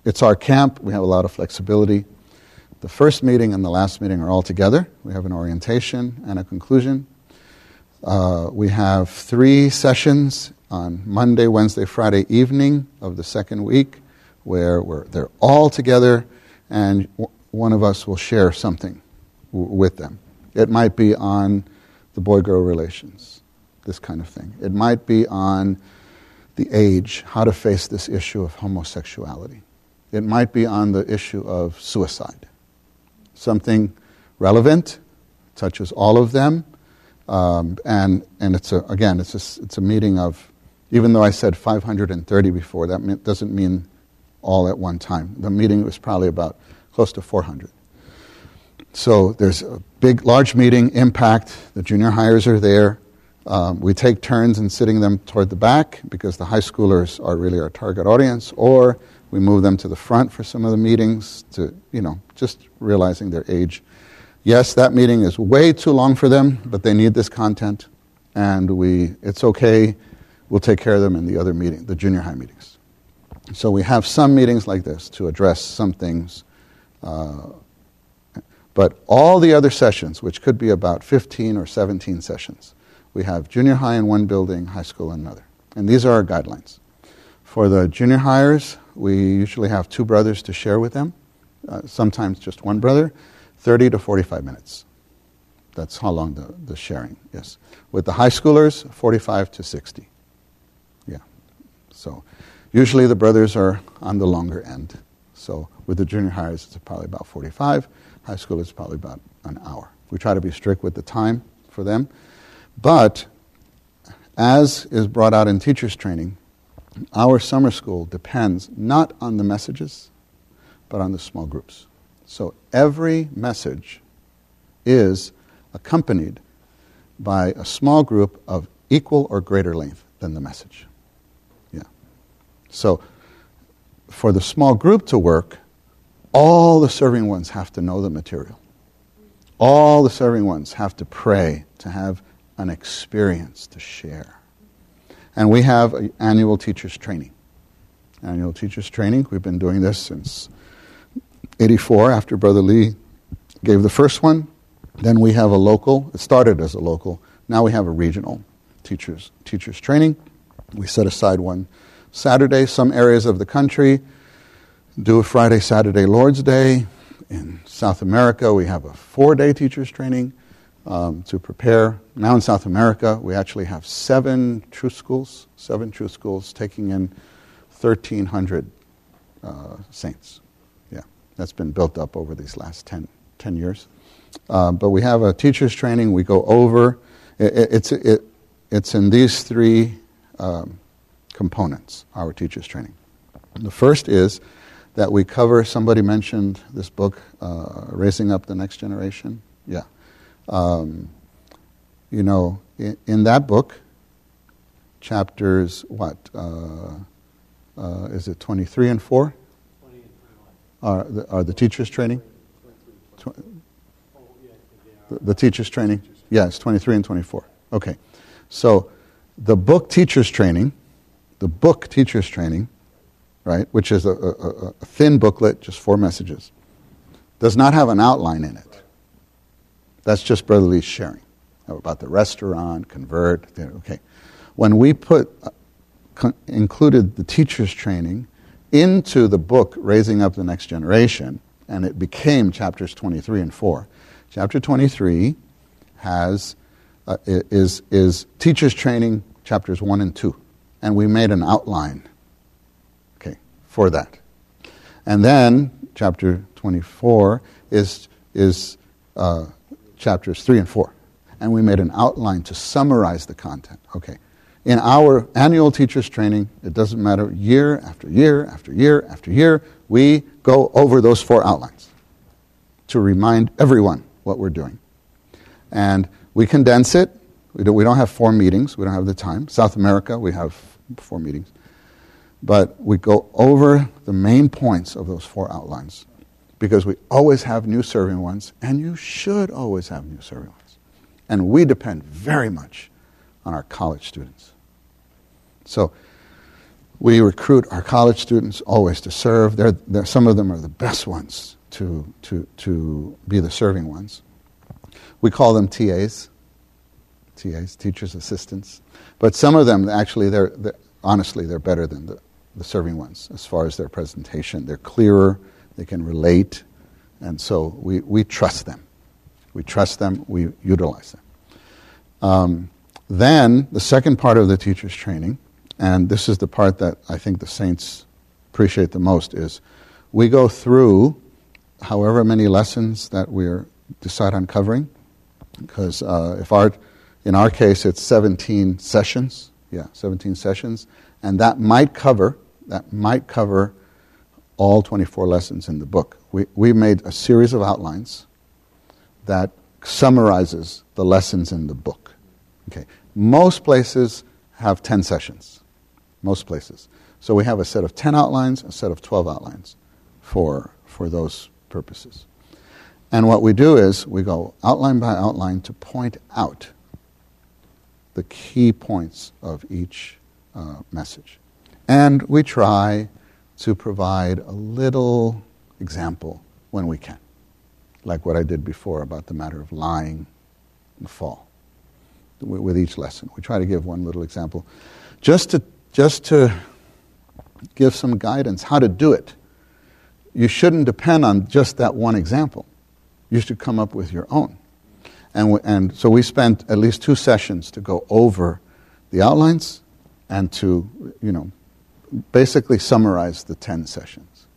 it's our camp. We have a lot of flexibility. The first meeting and the last meeting are all together. We have an orientation and a conclusion. Uh, we have three sessions on Monday, Wednesday, Friday evening of the second week where they're all together and w- one of us will share something w- with them. It might be on the boy girl relations, this kind of thing. It might be on the age, how to face this issue of homosexuality. It might be on the issue of suicide. Something relevant, touches all of them. Um, and, and it's a, again, it's a, it's a meeting of, even though I said 530 before, that doesn't mean all at one time. The meeting was probably about close to 400. So there's a big, large meeting, impact. The junior hires are there. Um, we take turns in sitting them toward the back because the high schoolers are really our target audience, or we move them to the front for some of the meetings to, you know, just realizing their age. Yes, that meeting is way too long for them, but they need this content, and we, it's okay. We'll take care of them in the other meeting, the junior high meetings. So we have some meetings like this to address some things. Uh, but all the other sessions, which could be about 15 or 17 sessions, we have junior high in one building, high school in another. And these are our guidelines. For the junior hires, we usually have two brothers to share with them, uh, sometimes just one brother, 30 to 45 minutes. That's how long the, the sharing is. With the high schoolers, 45 to 60. Yeah. So usually the brothers are on the longer end. So with the junior hires, it's probably about 45. High school is probably about an hour. We try to be strict with the time for them. But as is brought out in teachers training, our summer school depends not on the messages, but on the small groups. So every message is accompanied by a small group of equal or greater length than the message. Yeah. So for the small group to work, all the serving ones have to know the material. All the serving ones have to pray, to have an experience to share. And we have annual teachers training. Annual teachers training. We've been doing this since 84 after Brother Lee gave the first one. Then we have a local. It started as a local. Now we have a regional teachers teachers training. We set aside one Saturday. Some areas of the country do a Friday, Saturday, Lord's Day. In South America, we have a four-day teachers training um, to prepare. Now in South America, we actually have seven truth schools, seven truth schools taking in 1,300 uh, saints. That's been built up over these last 10, 10 years. Uh, but we have a teacher's training. We go over. It, it, it's, it, it's in these three um, components, our teacher's training. The first is that we cover, somebody mentioned this book, uh, Raising Up the Next Generation. Yeah. Um, you know, in, in, that book, chapters, what? Uh, uh, is it 23 and 4? Are the, are the teachers' training? The, the teachers' training? Yes, 23 and 24. Okay. So the book teachers' training, the book teachers' training, right, which is a, a, a thin booklet, just four messages, does not have an outline in it. That's just Brother Lee's sharing about the restaurant, convert. Okay. When we put, uh, included the teacher's training into the book Raising Up the Next Generation, and it became chapters 23 and 4. Chapter 23 has, uh, is, is teacher's training chapters 1 and 2. And we made an outline, okay, for that. And then chapter 24 is, is uh, chapters 3 and 4. And we made an outline to summarize the content. Okay. In our annual teachers training, it doesn't matter, year after year after year after year, we go over those four outlines to remind everyone what we're doing. And we condense it. We don't, have four meetings, we don't have the time. South America, we have four meetings. But we go over the main points of those four outlines because we always have new serving ones, and you should always have new serving ones. And we depend very much on our college students. So we recruit our college students always to serve. They're, they're, some of them are the best ones to, to, to be the serving ones. We call them TAs, TAs, teachers' assistants. But some of them, actually, they're, they're honestly, they're better than the, the serving ones as far as their presentation. They're clearer, they can relate, and so we, we trust them. We trust them, we utilize them. Um, then, the second part of the teacher's training, and this is the part that I think the saints appreciate the most, is we go through however many lessons that we decide on covering, because uh, if our, in our case it's 17 sessions, yeah, 17 sessions, and that might cover, that might cover all 24 lessons in the book. We, we made a series of outlines that summarizes the lessons in the book. Okay. Most places have 10 sessions. Most places. So we have a set of 10 outlines, a set of 12 outlines for, for those purposes. And what we do is we go outline by outline to point out the key points of each uh, message. And we try to provide a little example when we can, like what I did before about the matter of lying and fall. With each lesson, we try to give one little example, just to just to give some guidance how to do it. You shouldn't depend on just that one example. You should come up with your own. And, and so we spent at least two sessions to go over the outlines and to, you know, basically summarize the 10 sessions.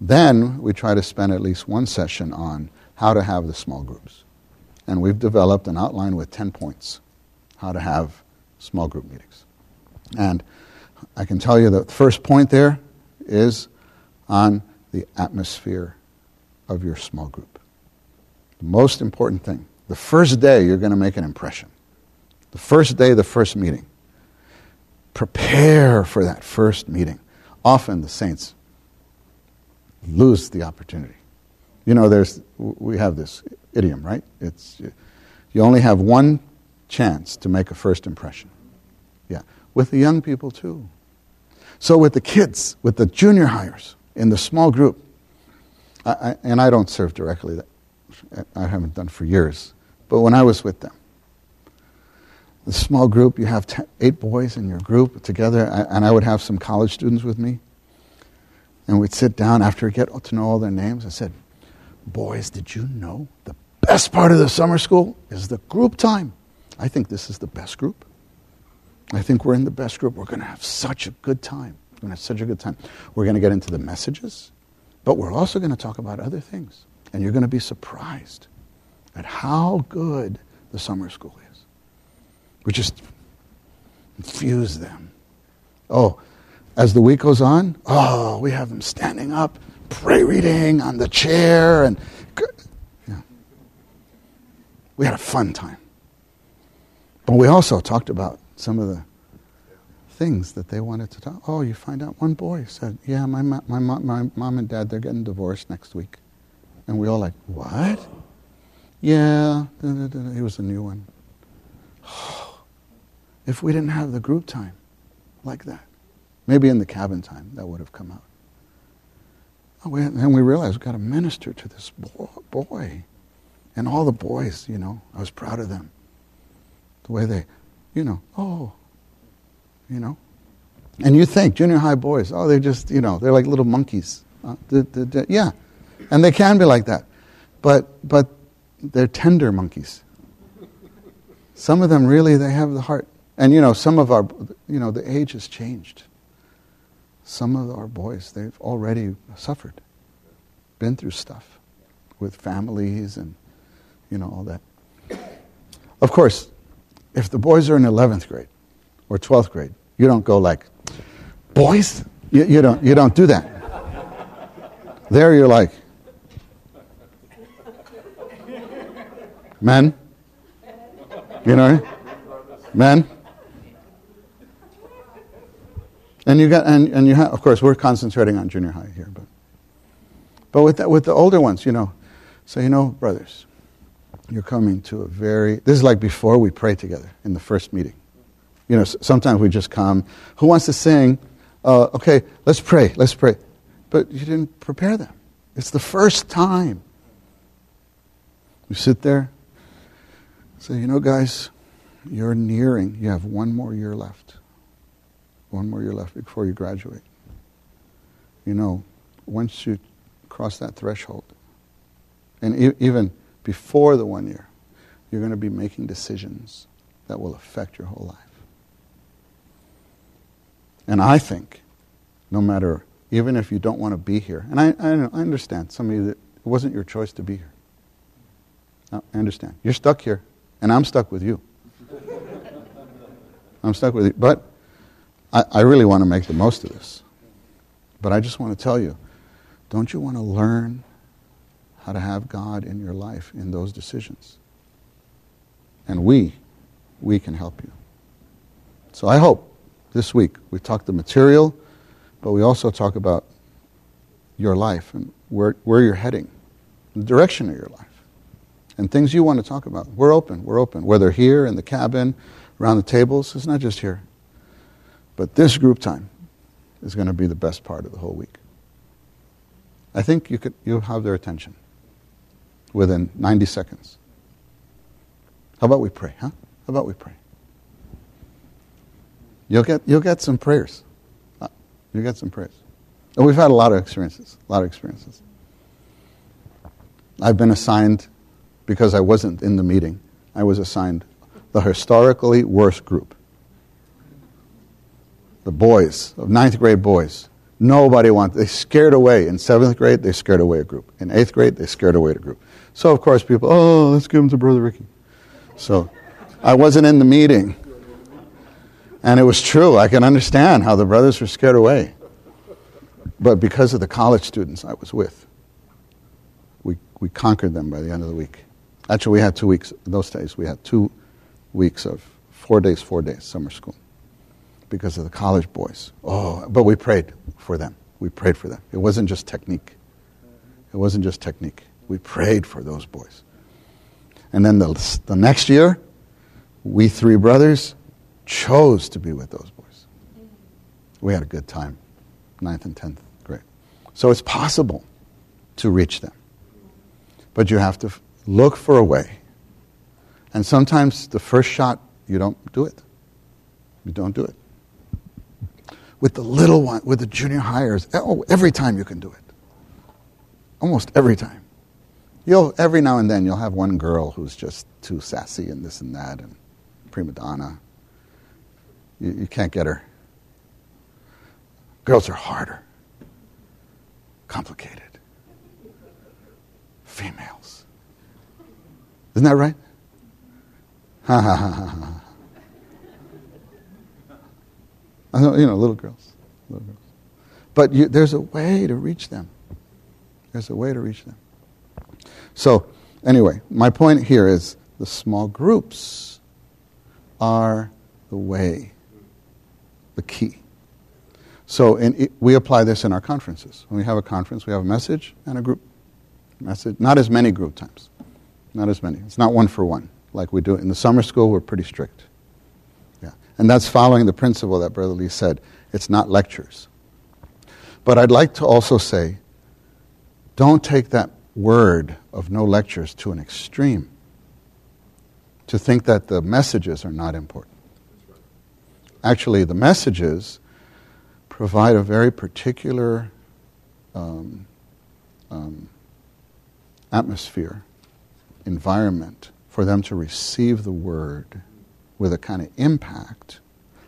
Then we try to spend at least one session on how to have the small groups. And we've developed an outline with 10 points how to have small group meetings. And I can tell you the first point there is on the atmosphere of your small group. The most important thing. The first day, you're going to make an impression. The first day, the first meeting. Prepare for that first meeting. Often the saints lose the opportunity. You know, there's, we have this idiom, right? It's, you only have one chance to make a first impression. With the young people, too. So, with the kids, with the junior hires in the small group, I, I, and I don't serve directly, that I haven't done for years, but when I was with them, the small group, you have ten, eight boys in your group together, and I would have some college students with me. And we'd sit down after we get to know all their names. I said, Boys, did you know the best part of the summer school is the group time? I think this is the best group. I think we're in the best group. We're going to have such a good time. We're going to have such a good time. We're going to get into the messages, but we're also going to talk about other things. And you're going to be surprised at how good the summer school is. We just infuse them. Oh, as the week goes on, oh, we have them standing up, pray reading on the chair, and yeah. we had a fun time. But we also talked about some of the things that they wanted to talk. Oh, you find out one boy said, "Yeah, my my my, mom and dad they're getting divorced next week," and we all like, "What?" Yeah, he was a new one. if we didn't have the group time like that, maybe in the cabin time that would have come out. Oh, and we realized we've got to minister to this boy. And all the boys, you know, I was proud of them. The way they, you know, oh, you know. And you think, junior high boys, oh, they're just, you know, they're like little monkeys. Uh, yeah, and they can be like that. But, but they're tender monkeys. Some of them really, they have the heart. And you know, some of our, you know, the age has changed. Some of our boys, they've already suffered, been through stuff with families and, you know, all that. Of course, if the boys are in 11th grade or 12th grade, you don't go like, boys? You, you, don't, you don't do that. There you're like, men? You know? Men? And you got, and, and you have, of course, we're concentrating on junior high here, but, but with, that, with the older ones, you know, so you know, brothers, you're coming to a very, this is like before we pray together in the first meeting. You know, sometimes we just come, who wants to sing? Uh, okay, let's pray, let's pray. But you didn't prepare them. It's the first time. You sit there, say, you know, guys, you're nearing, you have one more year left one more year left before you graduate. You know, once you cross that threshold, and e- even before the one year, you're going to be making decisions that will affect your whole life. And I think, no matter, even if you don't want to be here, and I, I, I understand some of you that it wasn't your choice to be here. I understand. You're stuck here, and I'm stuck with you. I'm stuck with you. But I, I really want to make the most of this. But I just want to tell you don't you want to learn how to have God in your life in those decisions? And we, we can help you. So I hope this week we talk the material, but we also talk about your life and where, where you're heading, the direction of your life, and things you want to talk about. We're open. We're open. Whether here in the cabin, around the tables, it's not just here. But this group time is going to be the best part of the whole week. I think you could you'll have their attention within 90 seconds. How about we pray, huh? How about we pray? You'll get you'll get some prayers. Uh, you'll get some prayers. And we've had a lot of experiences, a lot of experiences. I've been assigned because I wasn't in the meeting. I was assigned the historically worst group the boys, of ninth grade boys, Nobody wants, they scared away. In seventh grade, they scared away a group. In eighth grade, they scared away a group. So, of course, people, oh, let's give them to Brother Ricky. So, I wasn't in the meeting. And it was true. I can understand how the brothers were scared away. But because of the college students I was with, we, we conquered them by the end of the week. Actually, we had two weeks, those days, we had two weeks of four days, four days, summer school because of the college boys. Oh, but we prayed for them. We prayed for them. It wasn't just technique. It wasn't just technique. We prayed for those boys. And then the, the next year, we three brothers chose to be with those boys. We had a good time, ninth and tenth grade. So it's possible to reach them. But you have to look for a way. And sometimes the first shot, you don't do it. You don't do it with the little one, with the junior hires. Oh, every time you can do it. Almost every time. You'll every now and then you'll have one girl who's just too sassy and this and that and prima donna. You, you can't get her. Girls are harder, complicated. Females. Isn't that right? Ha ha ha ha ha. I know, you know, little girls. Little girls. But you, there's a way to reach them. There's a way to reach them. So, anyway, my point here is the small groups are the way, the key. So, in, we apply this in our conferences. When we have a conference, we have a message and a group message. Not as many group times. Not as many. It's not one for one like we do in the summer school. We're pretty strict. And that's following the principle that Brother Lee said it's not lectures. But I'd like to also say don't take that word of no lectures to an extreme to think that the messages are not important. Actually, the messages provide a very particular um, um, atmosphere, environment for them to receive the word with a kind of impact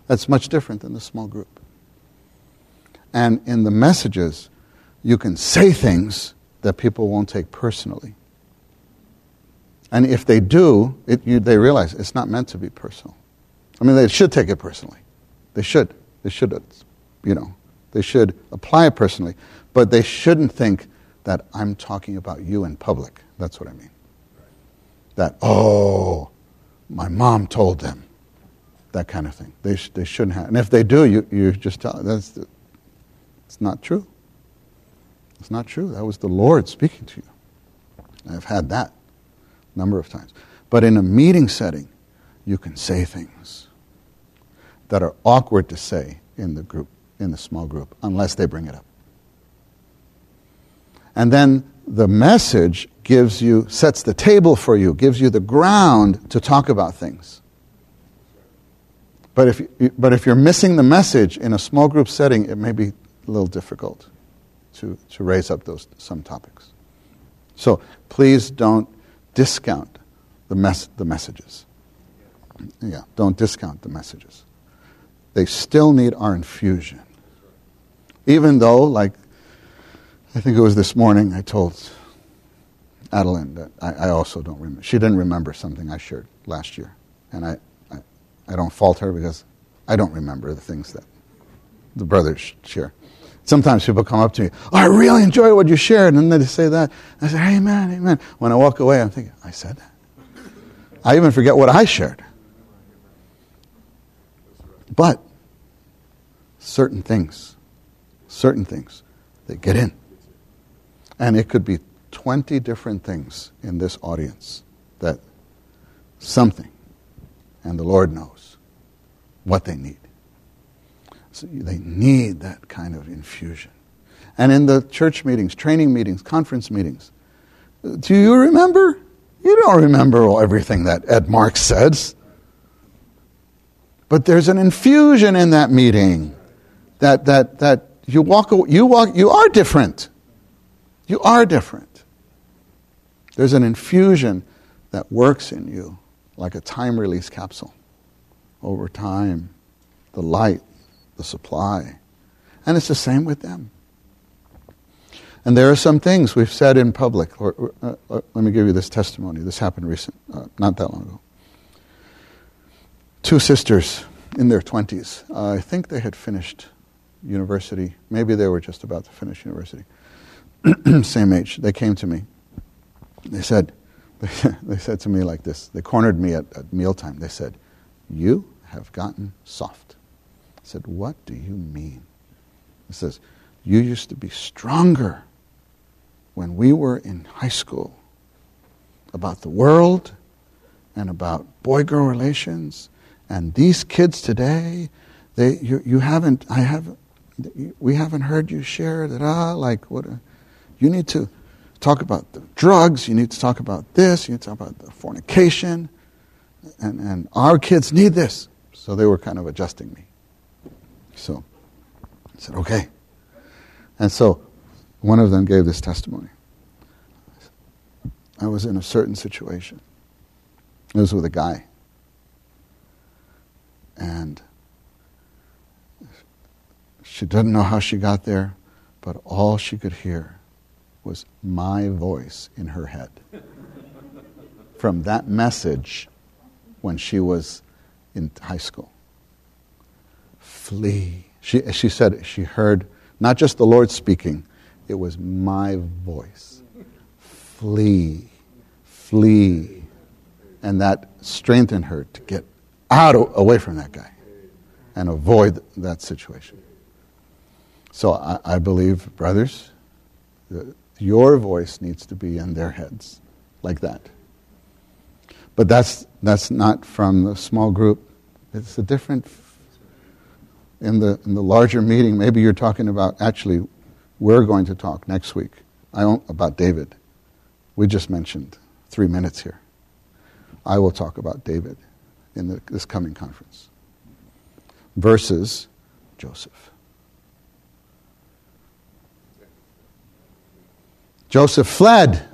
that's much different than the small group. And in the messages, you can say things that people won't take personally. And if they do, it, you, they realize it's not meant to be personal. I mean, they should take it personally. They should. They should, you know, they should apply it personally. But they shouldn't think that I'm talking about you in public. That's what I mean. That, oh, my mom told them. That kind of thing. They, sh- they shouldn't have. And if they do, you, you just tell them that's the, it's not true. It's not true. That was the Lord speaking to you. I've had that a number of times. But in a meeting setting, you can say things that are awkward to say in the group, in the small group, unless they bring it up. And then the message gives you, sets the table for you, gives you the ground to talk about things. But if, but if you're missing the message in a small group setting, it may be a little difficult to, to raise up those some topics. So please don't discount the, mes- the messages. Yeah, don't discount the messages. They still need our infusion. Even though, like, I think it was this morning, I told Adeline that I, I also don't remember. She didn't remember something I shared last year. And I, I, I don't fault her because I don't remember the things that the brothers share. Sometimes people come up to me, oh, I really enjoy what you shared, and then they say that. I say, Amen, Amen. When I walk away, I'm thinking, I said that. I even forget what I shared. But certain things, certain things, they get in. And it could be 20 different things in this audience that something, and the Lord knows what they need. So they need that kind of infusion. And in the church meetings, training meetings, conference meetings, do you remember? You don't remember everything that Ed Marks says. But there's an infusion in that meeting that, that, that you walk, you walk, you are different. You are different. There's an infusion that works in you like a time release capsule over time, the light, the supply. And it's the same with them. And there are some things we've said in public. Or, or, uh, uh, let me give you this testimony. This happened recent, uh, not that long ago. Two sisters in their 20s. Uh, I think they had finished university. Maybe they were just about to finish university. Same age. They came to me. They said, they said to me like this. They cornered me at, at mealtime. They said, You have gotten soft. I said, What do you mean? He says, You used to be stronger when we were in high school about the world and about boy girl relations. And these kids today, they, you, you haven't, I haven't, we haven't heard you share that, ah, like what, a, you need to talk about the drugs, you need to talk about this, you need to talk about the fornication, and, and our kids need this. So they were kind of adjusting me. So I said, okay. And so one of them gave this testimony. I was in a certain situation. It was with a guy. And she didn't know how she got there, but all she could hear was my voice in her head. From that message when she was in high school. Flee. She, she said she heard not just the Lord speaking, it was my voice. Flee. Flee. And that strengthened her to get out away from that guy and avoid that situation. So I, I believe, brothers, your voice needs to be in their heads like that. But that's, that's not from the small group. It's a different. In the, in the larger meeting, maybe you're talking about, actually, we're going to talk next week I don't, about David. We just mentioned three minutes here. I will talk about David in the, this coming conference versus Joseph. Joseph fled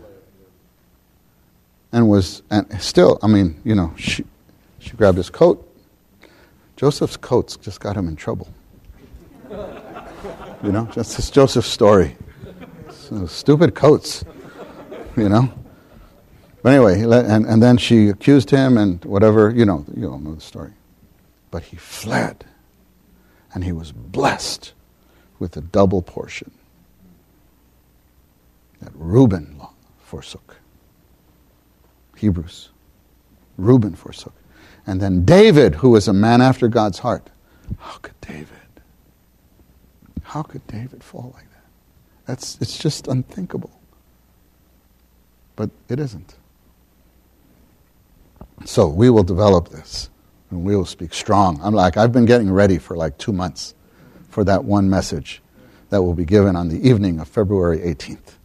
and was, and still, I mean, you know, she, she grabbed his coat. Joseph's coats just got him in trouble. You know, that's Joseph's story. So stupid coats, you know. But anyway, and, and then she accused him and whatever, you know, you all know the story. But he fled, and he was blessed with a double portion that Reuben forsook. Hebrews. Reuben forsook. And then David, who was a man after God's heart. How could David? How could David fall like that? That's, it's just unthinkable. But it isn't. So we will develop this and we will speak strong. I'm like, I've been getting ready for like two months for that one message that will be given on the evening of February 18th.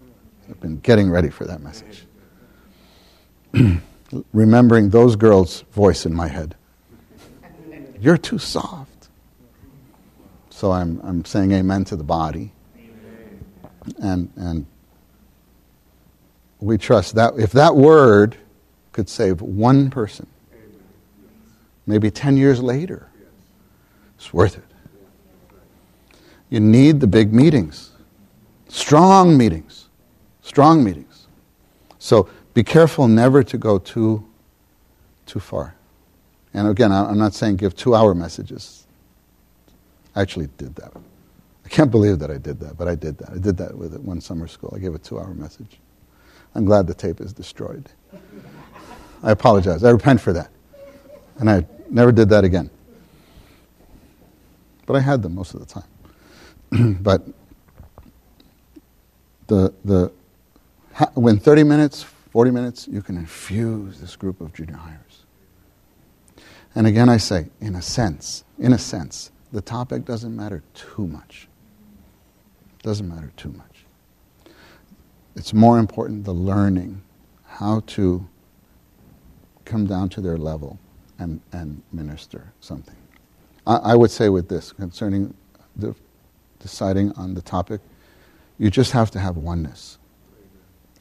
I've been getting ready for that message. Remembering those girls' voice in my head. You're too soft. So I'm, I'm saying amen to the body. And, and we trust that if that word could save one person, maybe 10 years later, it's worth it. You need the big meetings, strong meetings, strong meetings. So be careful never to go too, too far. And again, I'm not saying give two hour messages. I actually did that. I can't believe that I did that, but I did that. I did that with one summer school. I gave a two hour message. I'm glad the tape is destroyed. I apologize. I repent for that. And I never did that again. But I had them most of the time. but the, the, when 30 minutes, 40 minutes, you can infuse this group of junior hires. And again, I say, in a sense, in a sense, the topic doesn't matter too much. Doesn't matter too much. It's more important the learning how to come down to their level and, and minister something. I, I would say with this, concerning the, deciding on the topic, you just have to have oneness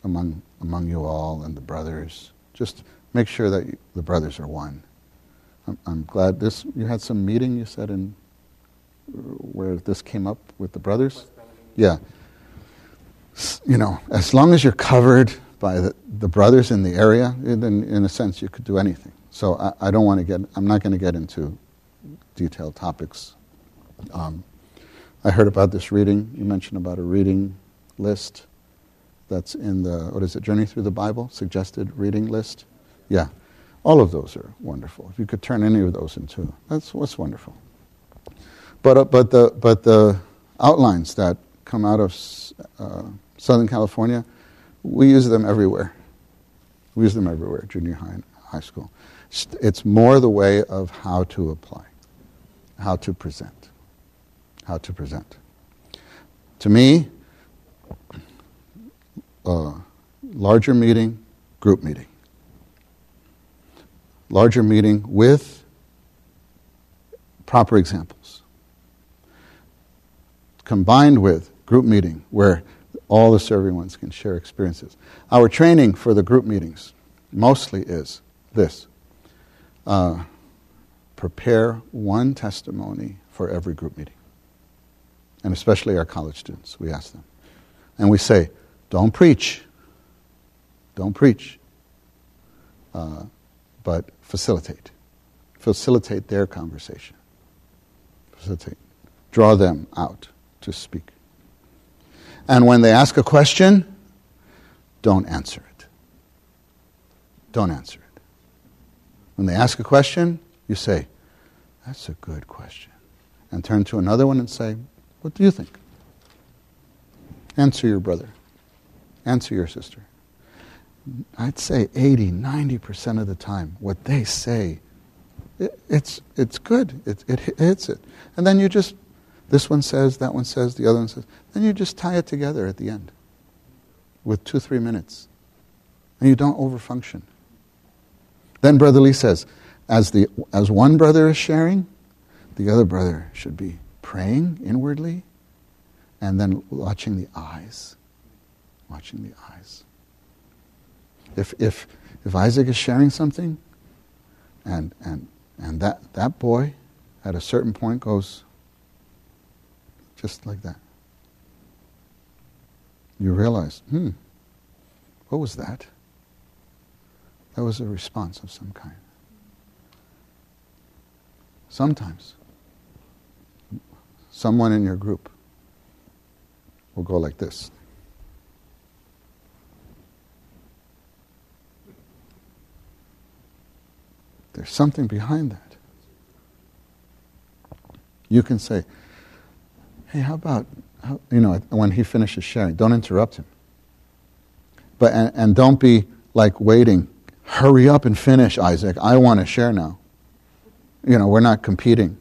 among, among you all and the brothers. Just make sure that you, the brothers are one. I'm, I'm, glad this, you had some meeting, you said, in where this came up with the brothers. Yeah. You know, as long as you're covered by the, the brothers in the area, then in a sense you could do anything. So I, I don't want to get, I'm not going to get into detailed topics. Um, I heard about this reading. You mentioned about a reading list that's in the, what is it, Journey Through the Bible, suggested reading list. Yeah. All of those are wonderful. If you could turn any of those into, that's what's wonderful. But, uh, but, the, but the outlines that come out of uh, Southern California, we use them everywhere. We use them everywhere, junior high and high school. It's more the way of how to apply, how to present, how to present. To me, uh, larger meeting, group meeting. Larger meeting with proper examples. Combined with group meeting where all the serving ones can share experiences. Our training for the group meetings mostly is this uh, prepare one testimony for every group meeting. And especially our college students, we ask them. And we say, don't preach. Don't preach. Uh, but facilitate. Facilitate their conversation. Facilitate. Draw them out to speak. And when they ask a question, don't answer it. Don't answer it. When they ask a question, you say, That's a good question. And turn to another one and say, What do you think? Answer your brother. Answer your sister. I'd say 80, 90% of the time, what they say, it, it's, it's good. It, it hits it. And then you just, this one says, that one says, the other one says. Then you just tie it together at the end with two, three minutes. And you don't overfunction. Then Brother Lee says, as, the, as one brother is sharing, the other brother should be praying inwardly and then watching the eyes watching the eyes. If, if, if Isaac is sharing something and, and, and that, that boy at a certain point goes just like that, you realize, hmm, what was that? That was a response of some kind. Sometimes, someone in your group will go like this. There's something behind that. You can say, hey, how about, how, you know, when he finishes sharing, don't interrupt him. But, and, and don't be like waiting. Hurry up and finish, Isaac. I want to share now. You know, we're not competing.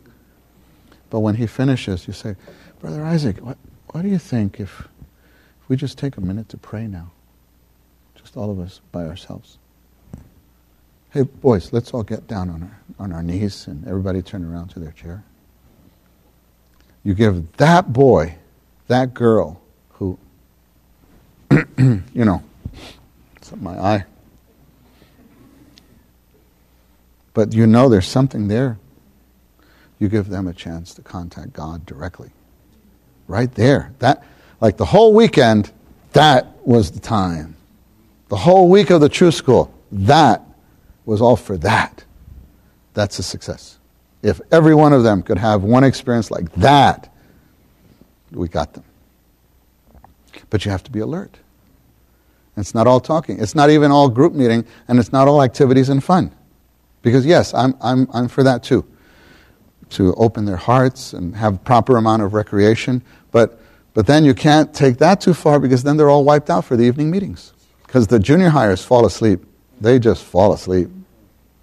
But when he finishes, you say, Brother Isaac, what, what do you think if, if we just take a minute to pray now? Just all of us by ourselves. Hey, boys, let's all get down on our, on our knees and everybody turn around to their chair. You give that boy, that girl who, you know, it's my eye. But you know there's something there. You give them a chance to contact God directly. Right there. That like the whole weekend, that was the time. The whole week of the truth school, that was all for that, that's a success. If every one of them could have one experience like that, we got them. But you have to be alert. It's not all talking. It's not even all group meeting, and it's not all activities and fun. Because yes, I'm, I'm, I'm for that too. To open their hearts and have proper amount of recreation. But, but then you can't take that too far because then they're all wiped out for the evening meetings. Because the junior hires fall asleep they just fall asleep.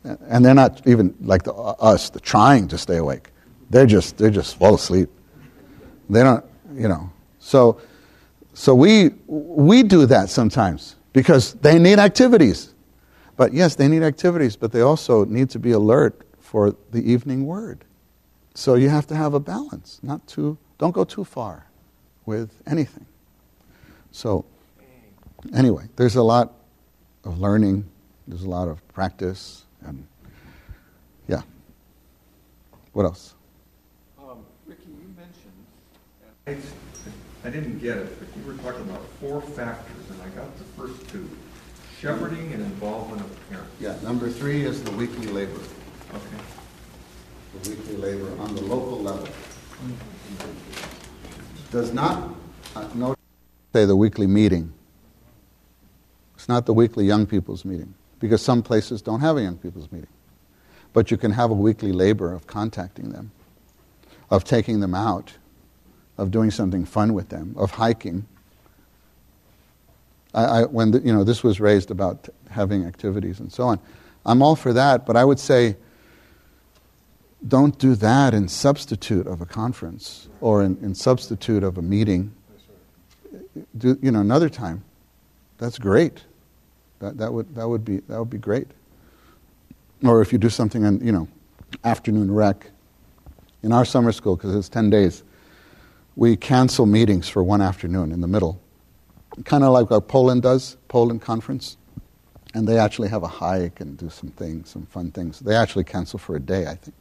And they're not even like the, us, the trying to stay awake. They're just, they just fall asleep. They don't, you know. So, so we, we do that sometimes because they need activities. But yes, they need activities, but they also need to be alert for the evening word. So you have to have a balance, not too, don't go too far with anything. So, anyway, there's a lot of learning there's a lot of practice and yeah. What else? Um, Ricky, you mentioned, I didn't get it, but you were talking about four factors, and I got the first two. Shepherding and involvement of parents. Yeah, number three is the weekly labor. Okay. The weekly labor on the local level. Does not, uh, no, say the weekly meeting. It's not the weekly young people's meeting, because some places don't have a young people's meeting. But you can have a weekly labor of contacting them, of taking them out, of doing something fun with them, of hiking. I, I, when the, you know this was raised about having activities and so on, I'm all for that. But I would say, don't do that in substitute of a conference or in, in substitute of a meeting. Do you know another time? That's great. That, that would that would be that would be great. Or if you do something on you know afternoon rec in our summer school because it's ten days, we cancel meetings for one afternoon in the middle, kind of like what Poland does, Poland conference, and they actually have a hike and do some things, some fun things. They actually cancel for a day, I think.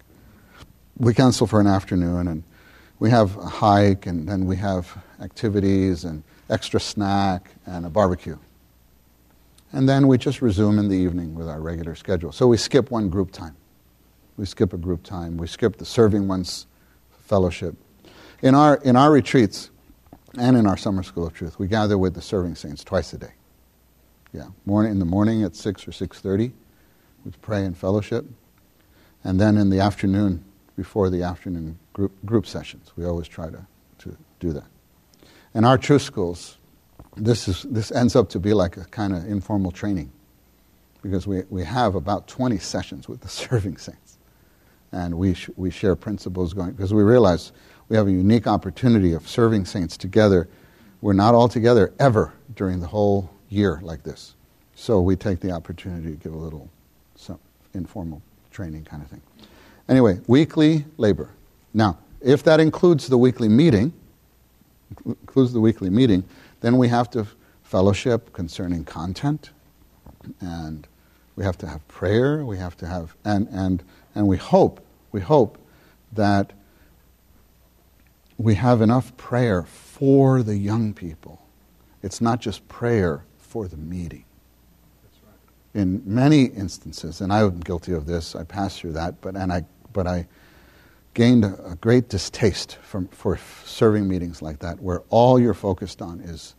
We cancel for an afternoon and we have a hike and then we have activities and extra snack and a barbecue. And then we just resume in the evening with our regular schedule. So we skip one group time. We skip a group time. We skip the serving one's fellowship. In our, in our retreats and in our summer school of truth, we gather with the serving saints twice a day. Yeah, morning, in the morning at 6 or 6.30, we pray and fellowship. And then in the afternoon, before the afternoon group, group sessions, we always try to, to do that. In our truth schools, this, is, this ends up to be like a kind of informal training because we, we have about 20 sessions with the serving saints. And we, sh- we share principles going, because we realize we have a unique opportunity of serving saints together. We're not all together ever during the whole year like this. So we take the opportunity to give a little some informal training kind of thing. Anyway, weekly labor. Now, if that includes the weekly meeting, includes the weekly meeting, then we have to fellowship concerning content, and we have to have prayer. We have to have, and and and we hope, we hope that we have enough prayer for the young people. It's not just prayer for the meeting. In many instances, and I'm guilty of this, I pass through that, but and I but I gained a, great distaste from, for serving meetings like that, where all you're focused on is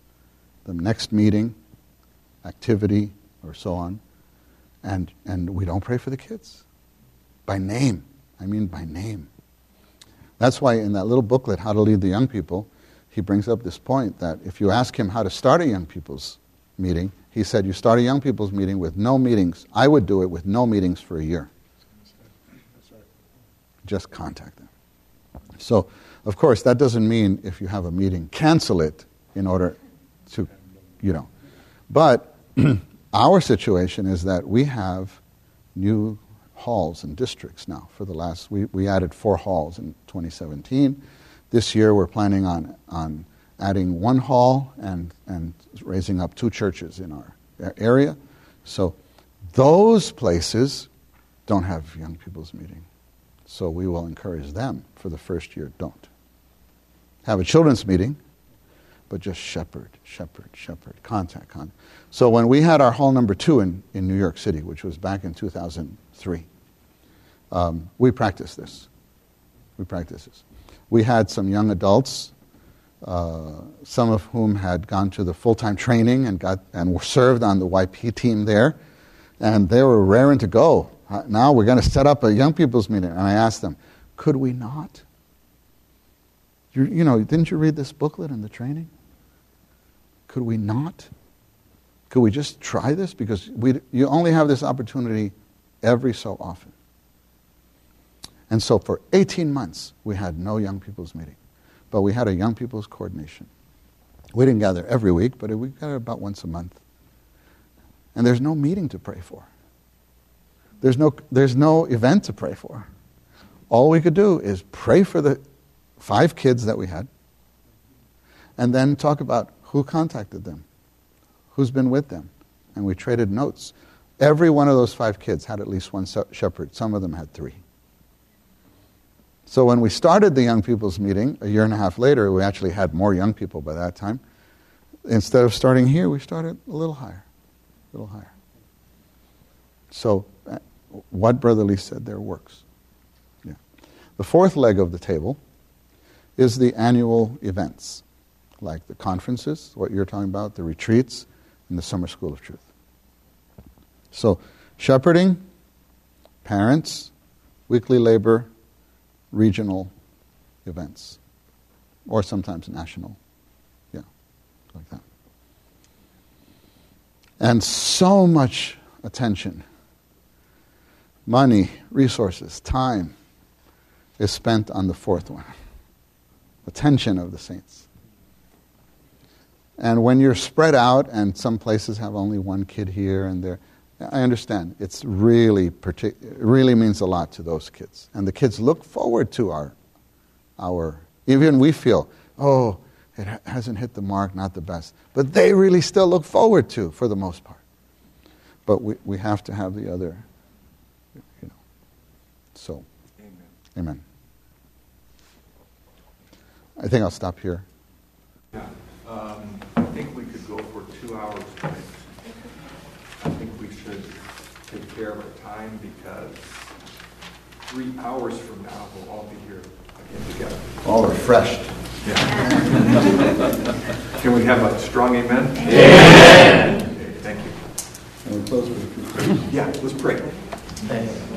the next meeting, activity, or so on, and, and we don't pray for the kids. By name. I mean by name. That's why in that little booklet, How to Lead the Young People, he brings up this point that if you ask him how to start a young people's meeting, he said, You start a young people's meeting with no meetings. I would do it with no meetings for a year just contact them. So, of course, that doesn't mean if you have a meeting, cancel it in order to, you know. But our situation is that we have new halls and districts now for the last, we, we added four halls in 2017. This year we're planning on, on adding one hall and, and raising up two churches in our area. So those places don't have young people's meeting. So we will encourage them for the first year, don't. Have a children's meeting, but just shepherd, shepherd, shepherd, contact, contact. So when we had our hall number two in, in New York City, which was back in 2003, um, we practiced this. We practiced this. We had some young adults, uh, some of whom had gone to the full time training and, got, and were served on the YP team there, and they were raring to go now we're going to set up a young people's meeting. And I asked them, could we not? You, you know, didn't you read this booklet in the training? Could we not? Could we just try this? Because we, you only have this opportunity every so often. And so for 18 months, we had no young people's meeting. But we had a young people's coordination. We didn't gather every week, but we gathered about once a month. And there's no meeting to pray for. There's no, there's no event to pray for. All we could do is pray for the five kids that we had and then talk about who contacted them, who's been with them. And we traded notes. Every one of those five kids had at least one shepherd. Some of them had three. So when we started the young people's meeting a year and a half later, we actually had more young people by that time. Instead of starting here, we started a little higher, a little higher. So what Brother Lee said there works. Yeah. The fourth leg of the table is the annual events, like the conferences, what you're talking about, the retreats, and the Summer School of Truth. So, shepherding, parents, weekly labor, regional events, or sometimes national. Yeah, like that. And so much attention, money, resources, time is spent on the fourth one attention of the saints. And when you're spread out, and some places have only one kid here and there, I understand. It's really partic- it really means a lot to those kids, and the kids look forward to our, our. Even we feel, oh, it ha- hasn't hit the mark, not the best, but they really still look forward to, for the most part. But we, we have to have the other, you know. So, Amen. amen. I think I'll stop here. Yeah, um, I think we could go for two hours tonight. I think we should take care of our time because three hours from now, we'll all be here again together. All refreshed. Yeah. Can we have a strong amen? Amen. Okay, thank you. And we close with a Yeah, let's pray. Thanks.